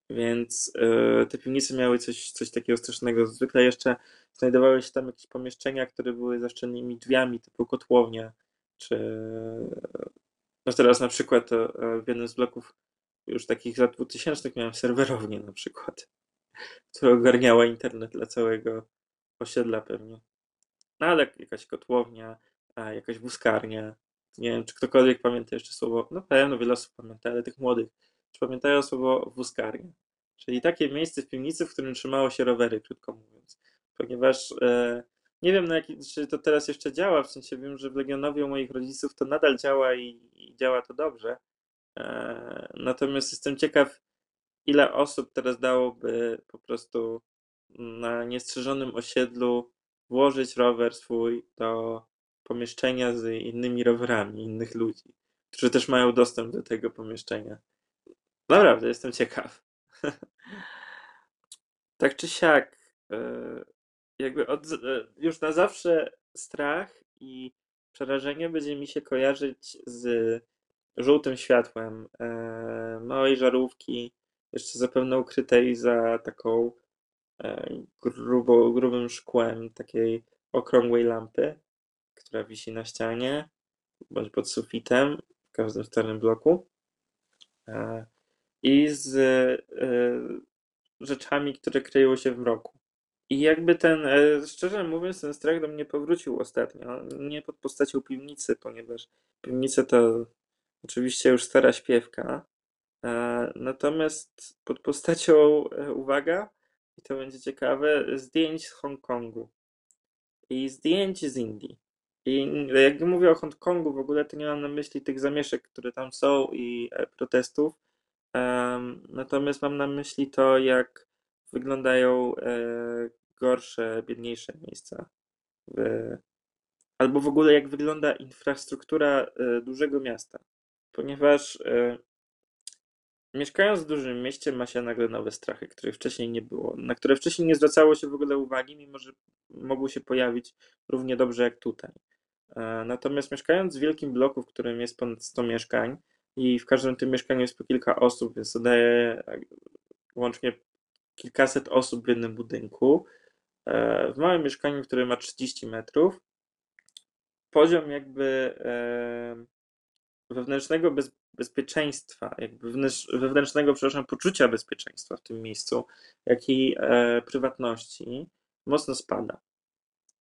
Więc e, te piwnice miały coś, coś takiego strasznego. Zwykle jeszcze znajdowały się tam jakieś pomieszczenia, które były zaszczelnymi drzwiami, typu kotłownia, czy no teraz na przykład e, w jednym z bloków już takich lat 2000 miałem serwerownię na przykład, która ogarniała internet dla całego osiedla pewnie. No ale jakaś kotłownia, jakaś wózkarnia. Nie wiem, czy ktokolwiek pamięta jeszcze słowo, no pewno wiele osób pamięta, ale tych młodych, czy pamiętają słowo wózkarnia. Czyli takie miejsce w piwnicy, w którym trzymało się rowery, krótko mówiąc. Ponieważ e, nie wiem, czy to teraz jeszcze działa, w sensie wiem, że w Legionowie u moich rodziców to nadal działa i, i działa to dobrze. E, natomiast jestem ciekaw, ile osób teraz dałoby po prostu na niestrzeżonym osiedlu włożyć rower swój do pomieszczenia z innymi rowerami innych ludzi, którzy też mają dostęp do tego pomieszczenia. Naprawdę, jestem ciekaw. tak czy siak, e, jakby od, e, już na zawsze strach i przerażenie będzie mi się kojarzyć z żółtym światłem e, małej żarówki, jeszcze zapewne ukrytej za taką e, grubo, grubym szkłem takiej okrągłej lampy, która wisi na ścianie bądź pod sufitem w każdym starym bloku. E, I z rzeczami, które kryją się w mroku. I jakby ten, szczerze mówiąc, ten strach do mnie powrócił ostatnio. Nie pod postacią piwnicy, ponieważ piwnice to Oczywiście już stara śpiewka. E, natomiast pod postacią, e, uwaga, i to będzie ciekawe, zdjęć z Hongkongu i zdjęć z Indii. I jak mówię o Hongkongu, w ogóle to nie mam na myśli tych zamieszek, które tam są i e, protestów. Natomiast mam na myśli to, jak wyglądają gorsze, biedniejsze miejsca. Albo w ogóle jak wygląda infrastruktura dużego miasta ponieważ e, mieszkając w dużym mieście ma się nagle nowe strachy, których wcześniej nie było, na które wcześniej nie zwracało się w ogóle uwagi, mimo że mogły się pojawić równie dobrze jak tutaj. E, natomiast mieszkając w wielkim bloku, w którym jest ponad 100 mieszkań i w każdym tym mieszkaniu jest po kilka osób, więc zadaje łącznie kilkaset osób w jednym budynku, e, w małym mieszkaniu, które ma 30 metrów, poziom jakby wewnętrznego bez, bezpieczeństwa, jakby wewnętrznego, przepraszam, poczucia bezpieczeństwa w tym miejscu, jak i e, prywatności mocno spada.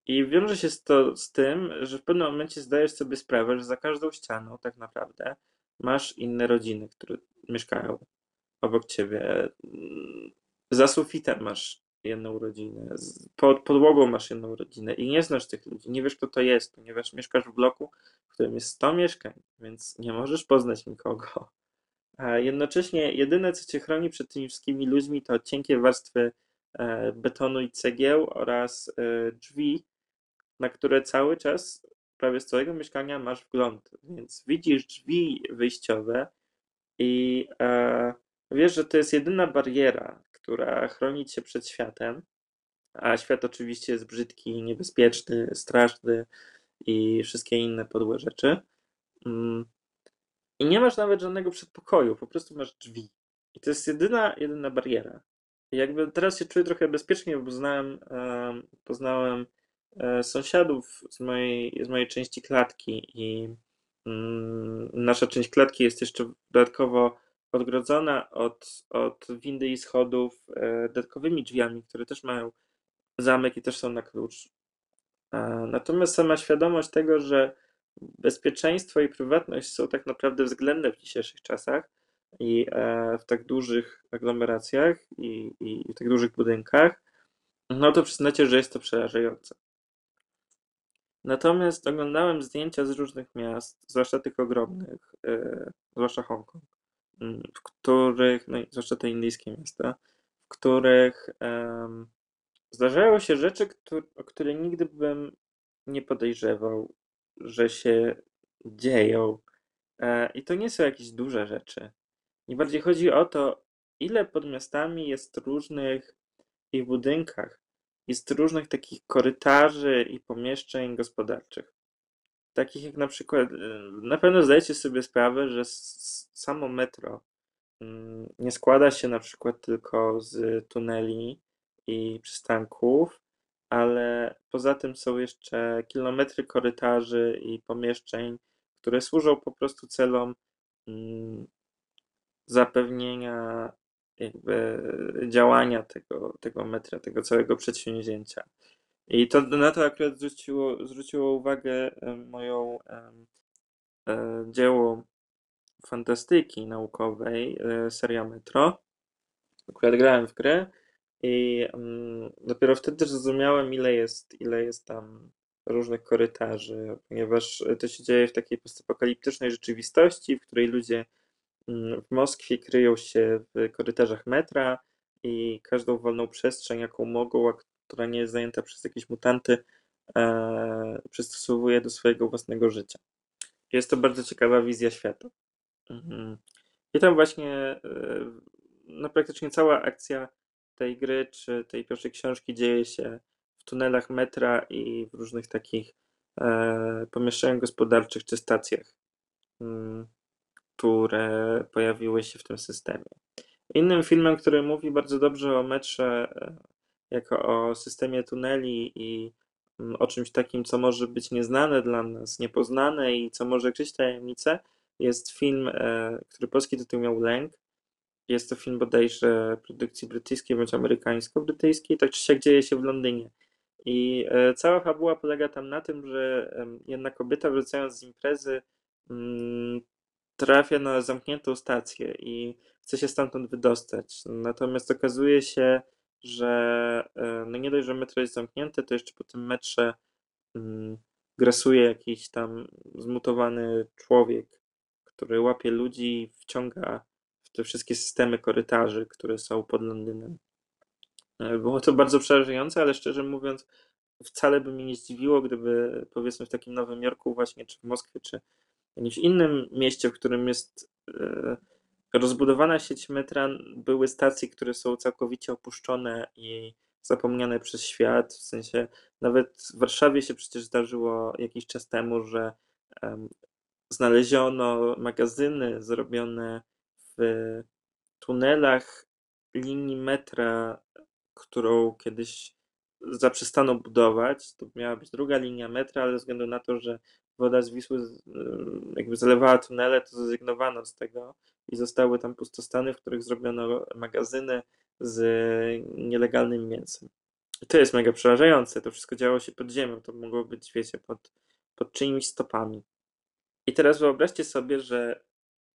I wiąże się to z tym, że w pewnym momencie zdajesz sobie sprawę, że za każdą ścianą tak naprawdę masz inne rodziny, które mieszkają obok ciebie. Za sufitem masz jedną rodzinę, pod podłogą masz jedną rodzinę i nie znasz tych ludzi, nie wiesz kto to jest, ponieważ mieszkasz w bloku, w którym jest 100 mieszkań, więc nie możesz poznać nikogo. A jednocześnie jedyne, co cię chroni przed tymi wszystkimi ludźmi, to cienkie warstwy e, betonu i cegieł oraz e, drzwi, na które cały czas prawie z całego mieszkania masz wgląd. Więc widzisz drzwi wyjściowe i e, wiesz, że to jest jedyna bariera, która chroni cię przed światem, a świat oczywiście jest brzydki, niebezpieczny, straszny i wszystkie inne podłe rzeczy. Mm. I nie masz nawet żadnego przedpokoju, po prostu masz drzwi. I to jest jedyna, jedyna bariera. I jakby teraz się czuję trochę bezpiecznie, bo poznałem, poznałem e, sąsiadów z mojej, z mojej części klatki i mm, nasza część klatki jest jeszcze dodatkowo odgrodzona od, od windy i schodów e, dodatkowymi drzwiami, które też mają zamek i też są na klucz. Natomiast sama świadomość tego, że bezpieczeństwo i prywatność są tak naprawdę względne w dzisiejszych czasach i e, w tak dużych aglomeracjach i, i w tak dużych budynkach, no to przyznacie, że jest to przerażające. Natomiast oglądałem zdjęcia z różnych miast, zwłaszcza tych ogromnych, e, zwłaszcza Hongkong, w których, no zwłaszcza te indyjskie miasta, w których um, się rzeczy, które, o które nigdy bym nie podejrzewał, że się dzieją. E, I to nie są jakieś duże rzeczy. I bardziej chodzi o to, ile pod miastami jest różnych i w budynkach, jest różnych takich korytarzy i pomieszczeń gospodarczych. Takich jak na przykład, e, na pewno zdajecie sobie sprawę, że samo metro mm, nie składa się na przykład tylko z tuneli i przystanków, ale poza tym są jeszcze kilometry korytarzy i pomieszczeń, które służą po prostu celom mm, zapewnienia jakby działania tego, tego metra, tego całego przedsięwzięcia. I to na to akurat zwróciło, zwróciło uwagę moją e, dzieło fantastyki naukowej, e, seria Metro. Akurat grałem w grę i dopiero wtedy zrozumiałem, ile jest, ile jest tam różnych korytarzy, ponieważ to się dzieje w takiej postapokaliptycznej rzeczywistości, w której ludzie w Moskwie kryją się w korytarzach metra i każdą wolną przestrzeń, jaką mogą, która nie jest zajęta przez jakieś mutanty, e, przystosowuje do swojego własnego życia. Jest to bardzo ciekawa wizja świata. Mhm. I tam właśnie e, no, praktycznie cała akcja tej gry czy tej pierwszej książki dzieje się w tunelach metra i w różnych takich e, pomieszczeniach gospodarczych czy stacjach, mm, które pojawiły się w tym systemie. Innym filmem, który mówi bardzo dobrze o metrze e, jako o systemie tuneli i mm, o czymś takim, co może być nieznane dla nas, niepoznane i co może kryć tajemnice, jest film, e, który polski tytuł miał Lęk jest to film bodajże produkcji brytyjskiej bądź amerykańsko-brytyjskiej, tak czy siak dzieje się w Londynie. I e, cała fabuła polega tam na tym, że jedna kobieta wracając z imprezy mm, trafia na zamkniętą stację i chce się stamtąd wydostać. Natomiast okazuje się, że e, no nie dość, że metro jest zamknięte, to jeszcze po tym metrze mm, grasuje jakiś tam zmutowany człowiek, który łapie ludzi i wciąga te wszystkie systemy korytarzy, które są pod Londynem. E, było to bardzo przerażające, ale szczerze mówiąc, wcale by mnie nie zdziwiło, gdyby powiedzmy w takim Nowym Jorku właśnie, czy w Moskwie, czy w jakimś innym mieście, w którym jest e, rozbudowana sieć metra były stacje, które są całkowicie opuszczone i zapomniane przez świat. W sensie nawet w Warszawie się przecież zdarzyło jakiś czas temu, że em, znaleziono magazyny zrobione w tunelach linii metra, którą kiedyś zaprzestano budować. To miała być druga linia metra, ale ze względu na to, że woda z Wisły jakby zalewała tunele, to zrezygnowano z tego i zostały tam pustostany, w których zrobiono magazyny z nielegalnym mięsem. I to jest mega przerażające. To wszystko działo się pod ziemią. To mogło być, wiecie, pod, pod czyimiś stopami. I teraz wyobraźcie sobie, że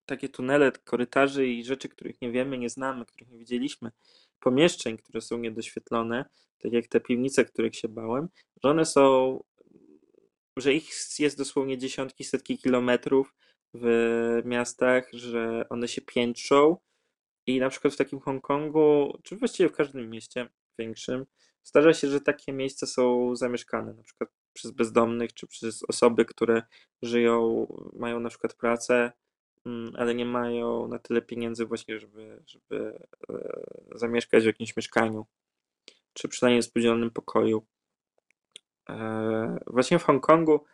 takie tunele, korytarzy i rzeczy, których nie wiemy, nie znamy, których nie widzieliśmy, pomieszczeń, które są niedoświetlone, tak jak te piwnice, których się bałem, że one są, że ich jest dosłownie dziesiątki, setki kilometrów w miastach, że one się piętrzą i na przykład w takim Hongkongu, czy właściwie w każdym mieście większym, zdarza się, że takie miejsca są zamieszkane, na przykład przez bezdomnych, czy przez osoby, które żyją, mają na przykład pracę, mm, ale nie mają na tyle pieniędzy właśnie, żeby, żeby e, zamieszkać w jakimś mieszkaniu, czy przynajmniej w spółdzielonym pokoju. E, Właśnie w Hongkongu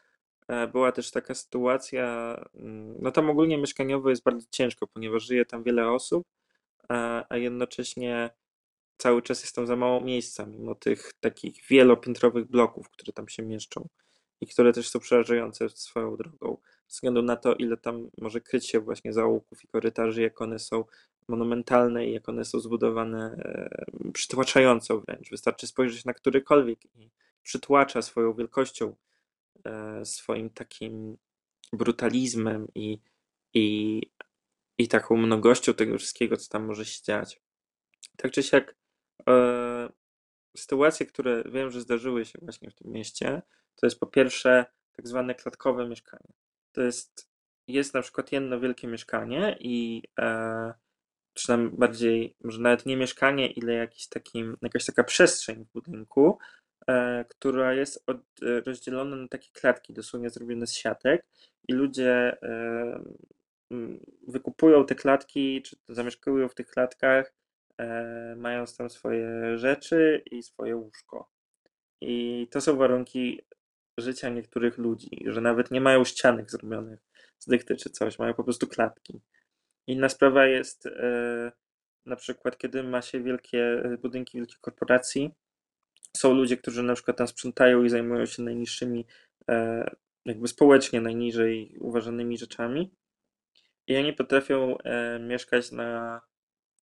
e, była też taka sytuacja, mm, no tam ogólnie mieszkaniowo jest bardzo ciężko, ponieważ żyje tam wiele osób, a, a jednocześnie cały czas jest tam za mało miejsca, mimo tych takich wielopiętrowych bloków, które tam się mieszczą i które też są przerażające swoją drogą, ze względu na to, ile tam może kryć się właśnie zaułków i korytarzy, jak one są monumentalne i jak one są zbudowane e, przytłaczająco wręcz. Wystarczy spojrzeć na którykolwiek i przytłacza swoją wielkością, e, swoim takim brutalizmem i, i, i taką mnogością tego wszystkiego, co tam może się dziać. Tak czy siak, e, sytuacje, które wiem, że zdarzyły się właśnie w tym mieście, to jest po pierwsze tak zwane klatkowe mieszkanie. To jest, jest na przykład jedno wielkie mieszkanie i e, czy bardziej, może nawet nie mieszkanie, ile jakiś taki, jakaś taka przestrzeń w budynku, która jest od, e, rozdzielona na takie klatki, dosłownie zrobione z siatek i ludzie e, wykupują te klatki, czy zamieszkują w tych klatkach, e, mając tam swoje rzeczy i swoje łóżko. I to są warunki życia niektórych ludzi, że nawet nie mają ścianek zrobionych z dykty czy coś, mają po prostu klatki. Inna sprawa jest e, na przykład, kiedy ma się wielkie e, budynki wielkich korporacji, są ludzie, którzy na przykład tam sprzątają i zajmują się najniższymi, e, jakby społecznie najniżej uważanymi rzeczami i oni potrafią e, mieszkać na,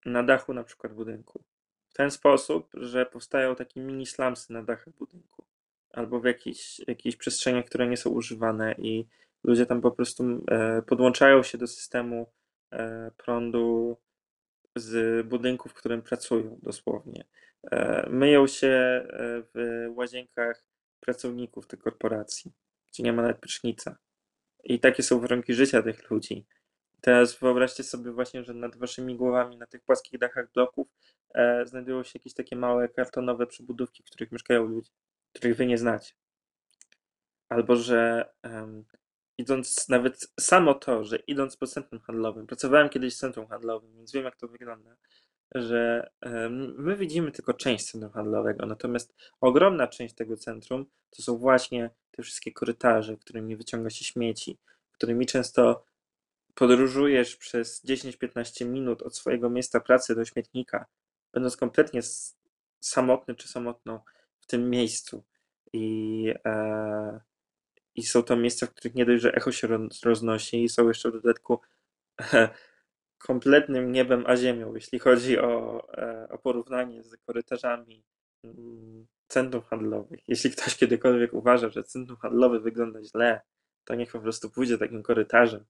na dachu na przykład budynku. W ten sposób, że powstają takie mini slumsy na dachach budynku albo w jakichś, jakichś przestrzeniach, które nie są używane i ludzie tam po prostu e, podłączają się do systemu prądu z budynku, w którym pracują dosłownie. E, myją się e, w łazienkach pracowników tych korporacji, gdzie nie ma nawet prysznica. I takie są warunki życia tych ludzi. Teraz wyobraźcie sobie właśnie, że nad waszymi głowami, na tych płaskich dachach bloków e, znajdują się jakieś takie małe kartonowe przybudówki, w których mieszkają ludzie, których wy nie znacie. Albo że em, idąc, nawet samo to, że idąc po centrum handlowym, pracowałem kiedyś w centrum handlowym, więc wiem jak to wygląda, że my widzimy tylko część centrum handlowego, natomiast ogromna część tego centrum to są właśnie te wszystkie korytarze, którymi wyciąga się śmieci, którymi często podróżujesz przez 10-15 minut od swojego miejsca pracy do śmietnika, będąc kompletnie samotny czy samotną w tym miejscu. I, e, I są to miejsca, w których nie dość, że echo się roz- roznosi, są jeszcze w dodatku kompletnym niebem a ziemią, jeśli chodzi o, e, o porównanie z korytarzami mm, centrum handlowych. Jeśli ktoś kiedykolwiek uważa, że centrum handlowe wygląda źle, to niech po prostu pójdzie takim korytarzem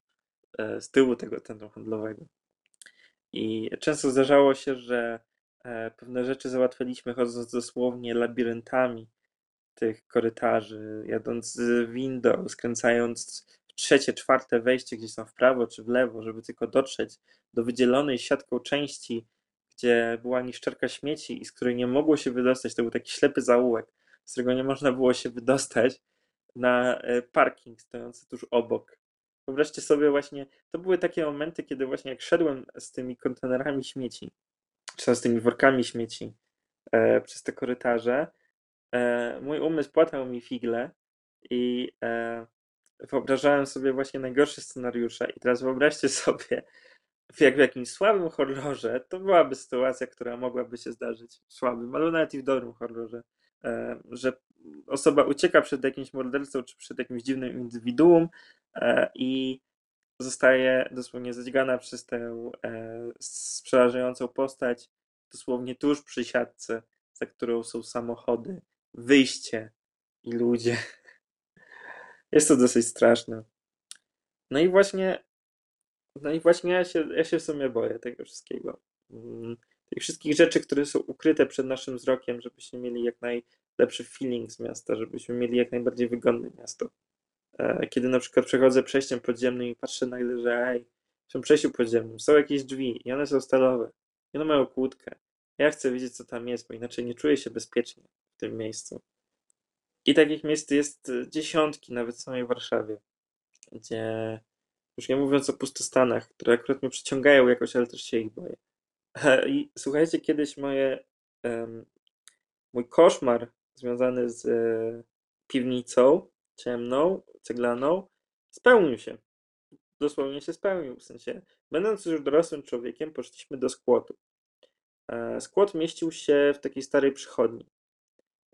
e, z tyłu tego centrum handlowego. I często zdarzało się, że e, pewne rzeczy załatwialiśmy chodząc dosłownie labiryntami tych korytarzy, jadąc windą, skręcając trzecie, czwarte wejście gdzieś tam w prawo czy w lewo, żeby tylko dotrzeć do wydzielonej siatką części, gdzie była niszczarka śmieci i z której nie mogło się wydostać. To był taki ślepy zaułek, z którego nie można było się wydostać na e, parking stojący tuż obok. wyobraźcie sobie właśnie, to były takie momenty, kiedy właśnie jak szedłem z tymi kontenerami śmieci, czy z tymi workami śmieci e, przez te korytarze, e, mój umysł płatał mi figle i e, wyobrażałem sobie właśnie najgorsze scenariusze. I teraz wyobraźcie sobie, jak w jakimś słabym horrorze, to byłaby sytuacja, która mogłaby się zdarzyć. Słabym, ale nawet i w dobrym horrorze. E, że osoba ucieka przed jakimś mordercą, czy przed jakimś dziwnym indywiduum e, i zostaje dosłownie zadźgana przez tę e, przerażającą postać, dosłownie tuż przy siatce, za którą są samochody, wyjście i ludzie. Jest to dosyć straszne. No i właśnie, no i właśnie ja się, ja się w sumie boję tego wszystkiego. Mm, Tych wszystkich rzeczy, które są ukryte przed naszym wzrokiem, żebyśmy mieli jak najlepszy feeling z miasta, żebyśmy mieli jak najbardziej wygodne miasto. E, Kiedy na przykład przechodzę przejściem podziemnym i patrzę nagle, że ej, w tym przejściu podziemnym są jakieś drzwi i one są stalowe. I one mają kłódkę. Ja chcę wiedzieć, co tam jest, bo inaczej nie czuję się bezpiecznie w tym miejscu. I takich miejsc jest e, dziesiątki, nawet w samej Warszawie, gdzie już nie mówiąc o pustostanach, które akurat mnie przyciągają jakoś, ale też się ich boję. I słuchajcie, kiedyś moje, em, mój koszmar związany z e, piwnicą ciemną, ceglaną, spełnił się. Dosłownie się spełnił. W sensie, będąc już dorosłym człowiekiem, poszliśmy do skłotu. E, Skłot mieścił się w takiej starej przychodni.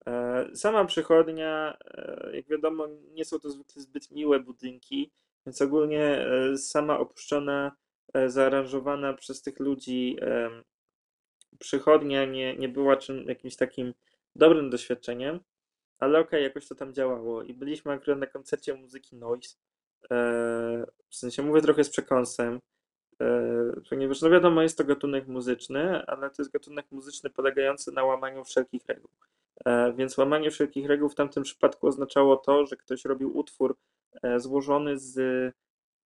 E, Sama przychodnia, e, jak wiadomo, nie są to zwykle zbyt miłe budynki, więc ogólnie e, sama opuszczona, zaaranżowana przez tych ludzi przychodnia nie, nie była czym, jakimś takim dobrym doświadczeniem, ale okej, jakoś to tam działało. I byliśmy akurat na koncercie muzyki Noise. W sensie mówię trochę z przekąsem, ponieważ no wiadomo, jest to gatunek muzyczny, ale to jest gatunek muzyczny polegający na łamaniu wszelkich reguł. E, Więc łamanie wszelkich reguł w tamtym przypadku oznaczało to, że ktoś robił utwór e, złożony z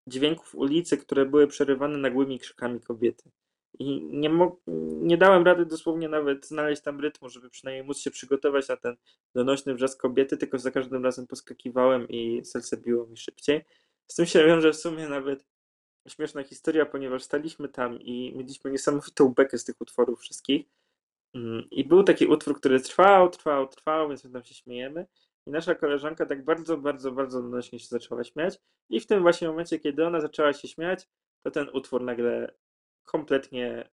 dźwięków ulicy, które były przerywane nagłymi krzykami kobiety. I nie, nie dałem rady dosłownie nawet znaleźć tam rytmu, żeby przynajmniej móc się przygotować na ten donośny wrzask kobiety, tylko za każdym razem poskakiwałem i serce biło mi szybciej. Z tym się wiąże w sumie nawet śmieszna historia, ponieważ staliśmy tam i mieliśmy niesamowitą bekę z tych utworów wszystkich. Mm, I był taki utwór, który trwał, trwał, trwał, więc my tam się śmiejemy. I nasza koleżanka tak bardzo, bardzo, bardzo donośnie się zaczęła śmiać. I w tym właśnie momencie, kiedy ona zaczęła się śmiać, to ten utwór nagle kompletnie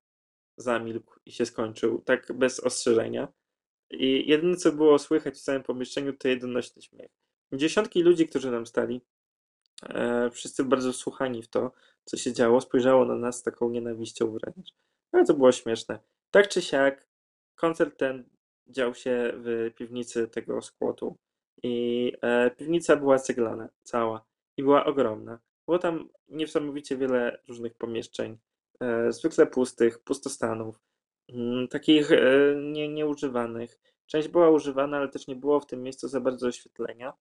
zamilkł i się skończył, tak bez ostrzeżenia. I jedyne, co było słychać w całym pomieszczeniu, to jednonośny śmiech. Dziesiątki ludzi, którzy tam stali, e, wszyscy bardzo wsłuchani w to, co się działo, spojrzało na nas z taką nienawiścią wręcz. Ale to było śmieszne. Tak czy siak, koncert ten dział się w piwnicy tego skłotu. I e, piwnica była ceglana, cała. I była ogromna. Było tam niesamowicie wiele różnych pomieszczeń, e, zwykle pustych, pustostanów, mm, takich e, nie, nieużywanych. Część była używana, ale też nie było w tym miejscu za bardzo oświetlenia.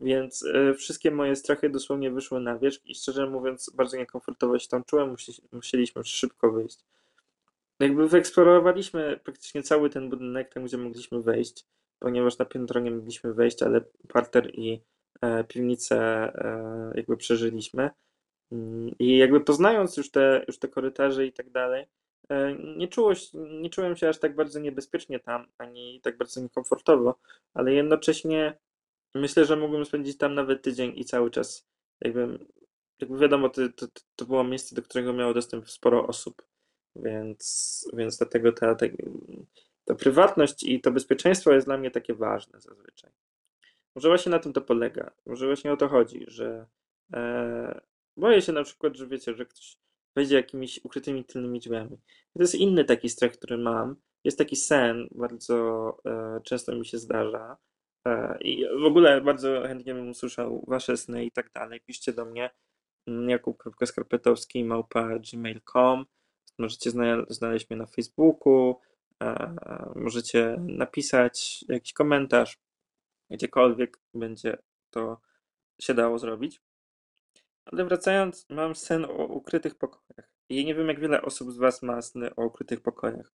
Więc e, wszystkie moje strachy dosłownie wyszły na wierzch i szczerze mówiąc, bardzo niekomfortowo się tam czułem. Musi, musieliśmy szybko wyjść. Jakby wyeksplorowaliśmy praktycznie cały ten budynek, tam gdzie mogliśmy wejść, ponieważ na piętro nie mogliśmy wejść, ale parter i e, piwnicę e, jakby przeżyliśmy. Mm, I jakby poznając już te, już te korytarze i tak dalej, e, nie, czuło, nie czułem się aż tak bardzo niebezpiecznie tam, ani tak bardzo niekomfortowo, ale jednocześnie myślę, że mógłbym spędzić tam nawet tydzień i cały czas jakby, jakby wiadomo, to, to, to było miejsce, do którego miało dostęp sporo osób, więc, więc dlatego ta, ta, ta prywatność i to bezpieczeństwo jest dla mnie takie ważne zazwyczaj. Może właśnie na tym to polega. Może właśnie o to chodzi, że e, boję się na przykład, że wiecie, że ktoś wejdzie jakimiś ukrytymi tylnymi drzwiami. I to jest inny taki strach, który mam. Jest taki sen, bardzo e, często mi się zdarza. E, I w ogóle bardzo chętnie bym usłyszał wasze sny i tak dalej. Piszcie do mnie mm, jakub.skarpetowski małpa gmail.com Możecie zna- znaleźć mnie na Facebooku, e, możecie napisać jakiś komentarz gdziekolwiek będzie to się dało zrobić. Ale wracając, mam sen o ukrytych pokojach. I nie wiem, jak wiele osób z Was ma sny o ukrytych pokojach.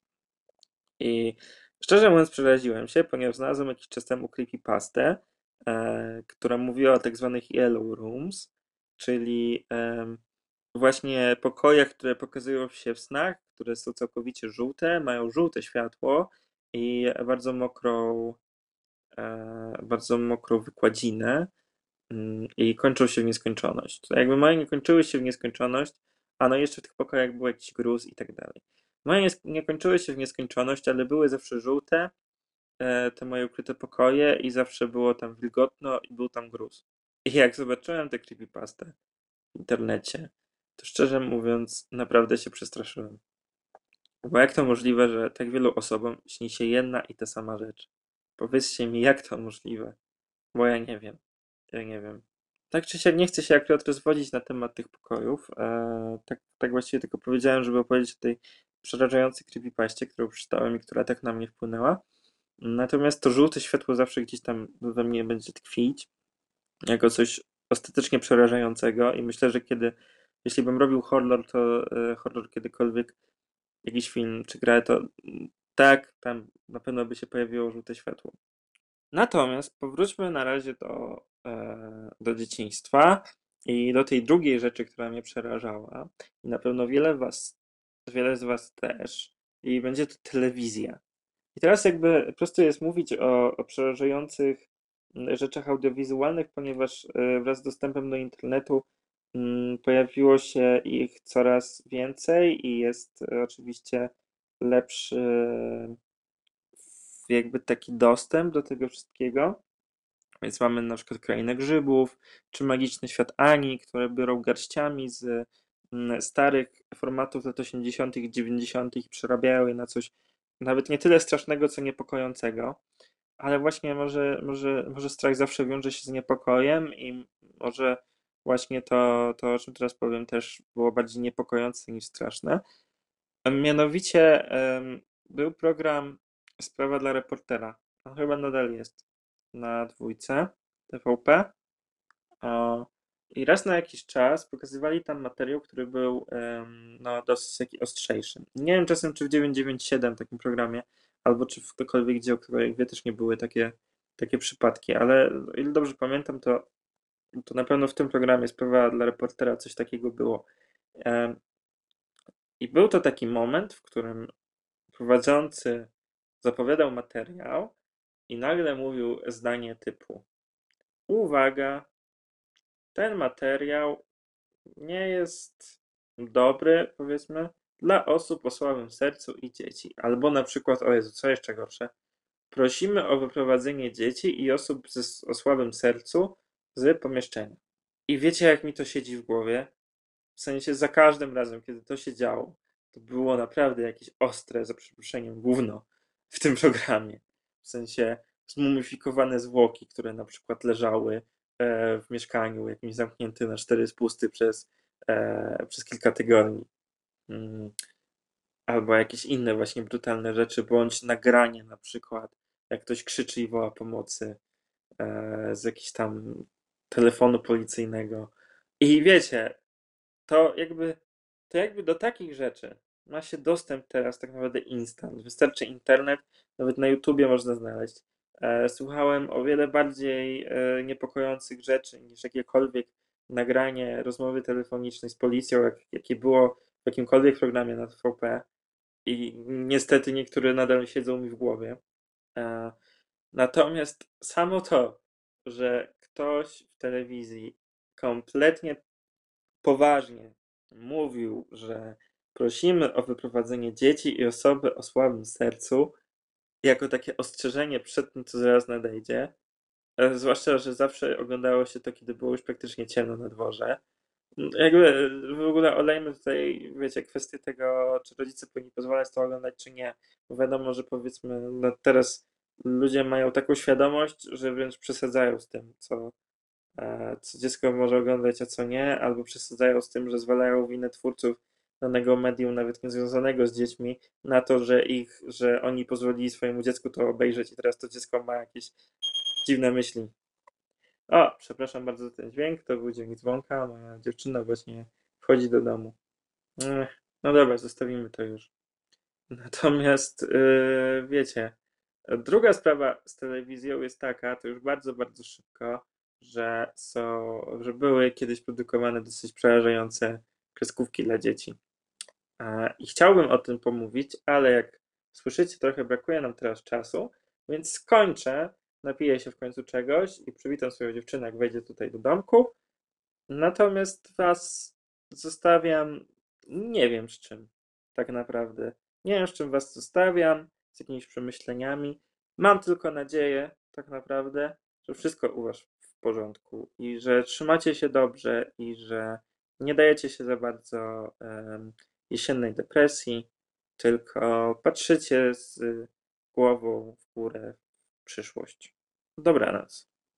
I szczerze mówiąc, przeraziłem się, ponieważ znalazłem jakiś czas temu creepypastę, e, która mówiła o tak zwanych yellow rooms, czyli em, właśnie pokoje, które pokazują się w snach, które są całkowicie żółte, mają żółte światło i bardzo mokrą, e, bardzo mokrą wykładzinę mm, i kończą się w nieskończoność. To jakby moje nie kończyły się w nieskończoność, a no jeszcze w tych pokojach był jakiś gruz i tak dalej. Moje nie, kończyły się w nieskończoność, ale były zawsze żółte, e, te moje ukryte pokoje i zawsze było tam wilgotno i był tam gruz. I jak zobaczyłem tę creepypastę w internecie, to szczerze mówiąc naprawdę się przestraszyłem. Bo jak to możliwe, że tak wielu osobom śni się jedna i ta sama rzecz? Powiedzcie mi, jak to możliwe? Bo ja nie wiem. Ja nie wiem. Tak czy siak nie chcę się akurat rozwodzić na temat tych pokojów. E, tak, tak właściwie tylko powiedziałem, żeby opowiedzieć o tej przerażającej creepypaście, którą przeczytałem i która tak na mnie wpłynęła. Natomiast to żółte światło zawsze gdzieś tam we mnie będzie tkwić jako coś ostatecznie przerażającego i myślę, że kiedy, jeśli bym robił horror, to e, horror kiedykolwiek, jakiś film czy grę, to mm, tak, tam na pewno by się pojawiło żółte światło. Natomiast powróćmy na razie do, e, do dzieciństwa i do tej drugiej rzeczy, która mnie przerażała. I na pewno wiele was, wiele z was też. I będzie to telewizja. I teraz jakby prosto jest mówić o, o przerażających rzeczach audiowizualnych, ponieważ e, wraz z dostępem do internetu pojawiło się ich coraz więcej i jest e, oczywiście lepszy jakby taki dostęp do tego wszystkiego. Więc mamy na przykład Krainę Grzybów, czy Magiczny Świat Ani, które biorą garściami z mm, starych formatów lat 80., i 90. i przerabiają je na coś nawet nie tyle strasznego, co niepokojącego. Ale właśnie może, może, może strach zawsze wiąże się z niepokojem i może właśnie to, to, o czym teraz powiem, też było bardziej niepokojące niż straszne. Mianowicie był program Sprawa dla reportera. On chyba nadal jest na dwójce TVP. I raz na jakiś czas pokazywali tam materiał, który był no, dosyć taki ostrzejszy. Nie wiem czasem, czy w 997 takim programie, albo czy w ktokolwiek gdzie, o której wie, też nie były takie, takie przypadki, ale ile dobrze pamiętam, to, to na pewno w tym programie Sprawa dla reportera coś takiego było. I był to taki moment, w którym prowadzący zapowiadał materiał i nagle mówił zdanie typu: Uwaga, ten materiał nie jest dobry, powiedzmy, dla osób o słabym sercu i dzieci. Albo na przykład, o Jezu, co jeszcze gorsze, prosimy o wyprowadzenie dzieci i osób z, o słabym sercu z pomieszczenia. I wiecie, jak mi to siedzi w głowie? W sensie za każdym razem, kiedy to się działo, to było naprawdę jakieś ostre, za przeproszeniem, gówno w tym programie. W sensie zmumifikowane zwłoki, które na przykład leżały e, w mieszkaniu jakimś zamkniętym na cztery spusty przez, e, przez kilka tygodni. Mm. Albo jakieś inne właśnie brutalne rzeczy, bądź nagranie na przykład, jak ktoś krzyczy i woła pomocy e, z jakiegoś tam telefonu policyjnego. I wiecie, to jakby, to jakby do takich rzeczy ma się dostęp teraz tak naprawdę instant. Wystarczy internet, nawet na YouTubie można znaleźć. E, słuchałem o wiele bardziej e, niepokojących rzeczy niż jakiekolwiek nagranie rozmowy telefonicznej z policją, jak, jakie było w jakimkolwiek programie na TVP. I niestety niektóre nadal siedzą mi w głowie. E, natomiast samo to, że ktoś w telewizji kompletnie poważnie mówił, że prosimy o wyprowadzenie dzieci i osoby o słabym sercu jako takie ostrzeżenie przed tym, co zaraz nadejdzie. E, zwłaszcza, że zawsze oglądało się to, kiedy było już praktycznie ciemno na dworze. Mm, Jakby e, w ogóle olejmy tutaj, wiecie, kwestię tego, czy rodzice powinni pozwalać to oglądać, czy nie. Bo wiadomo, że powiedzmy, no teraz ludzie mają taką świadomość, że wręcz przesadzają z tym, co, e, co dziecko może oglądać, a co nie, albo przesadzają z tym, że zwalają winę twórców danego medium, nawet niezwiązanego z dziećmi, na to, że ich, że oni pozwolili swojemu dziecku to obejrzeć i teraz to dziecko ma jakieś dziwne myśli. O, przepraszam bardzo za ten dźwięk, to był dźwięk dzwonka, moja dziewczyna właśnie wchodzi do domu. Ech, no dobra, zostawimy to już. Natomiast yy, wiecie, druga sprawa z telewizją jest taka, to już bardzo, bardzo szybko, że są, że były kiedyś produkowane dosyć przerażające kreskówki dla dzieci. E, I chciałbym o tym pomówić, ale jak słyszycie, trochę brakuje nam teraz czasu, więc skończę, napiję się w końcu czegoś i przywitam swoją dziewczynę, jak wejdzie tutaj do domku. Natomiast was zostawiam, nie wiem z czym, tak naprawdę. Nie wiem, z czym was zostawiam, z jakimiś przemyśleniami. Mam tylko nadzieję, tak naprawdę, że wszystko u was w porządku i że trzymacie się dobrze i że nie dajecie się za bardzo em, jesiennej depresji, tylko patrzycie z głową w górę w przyszłość. Dobranoc.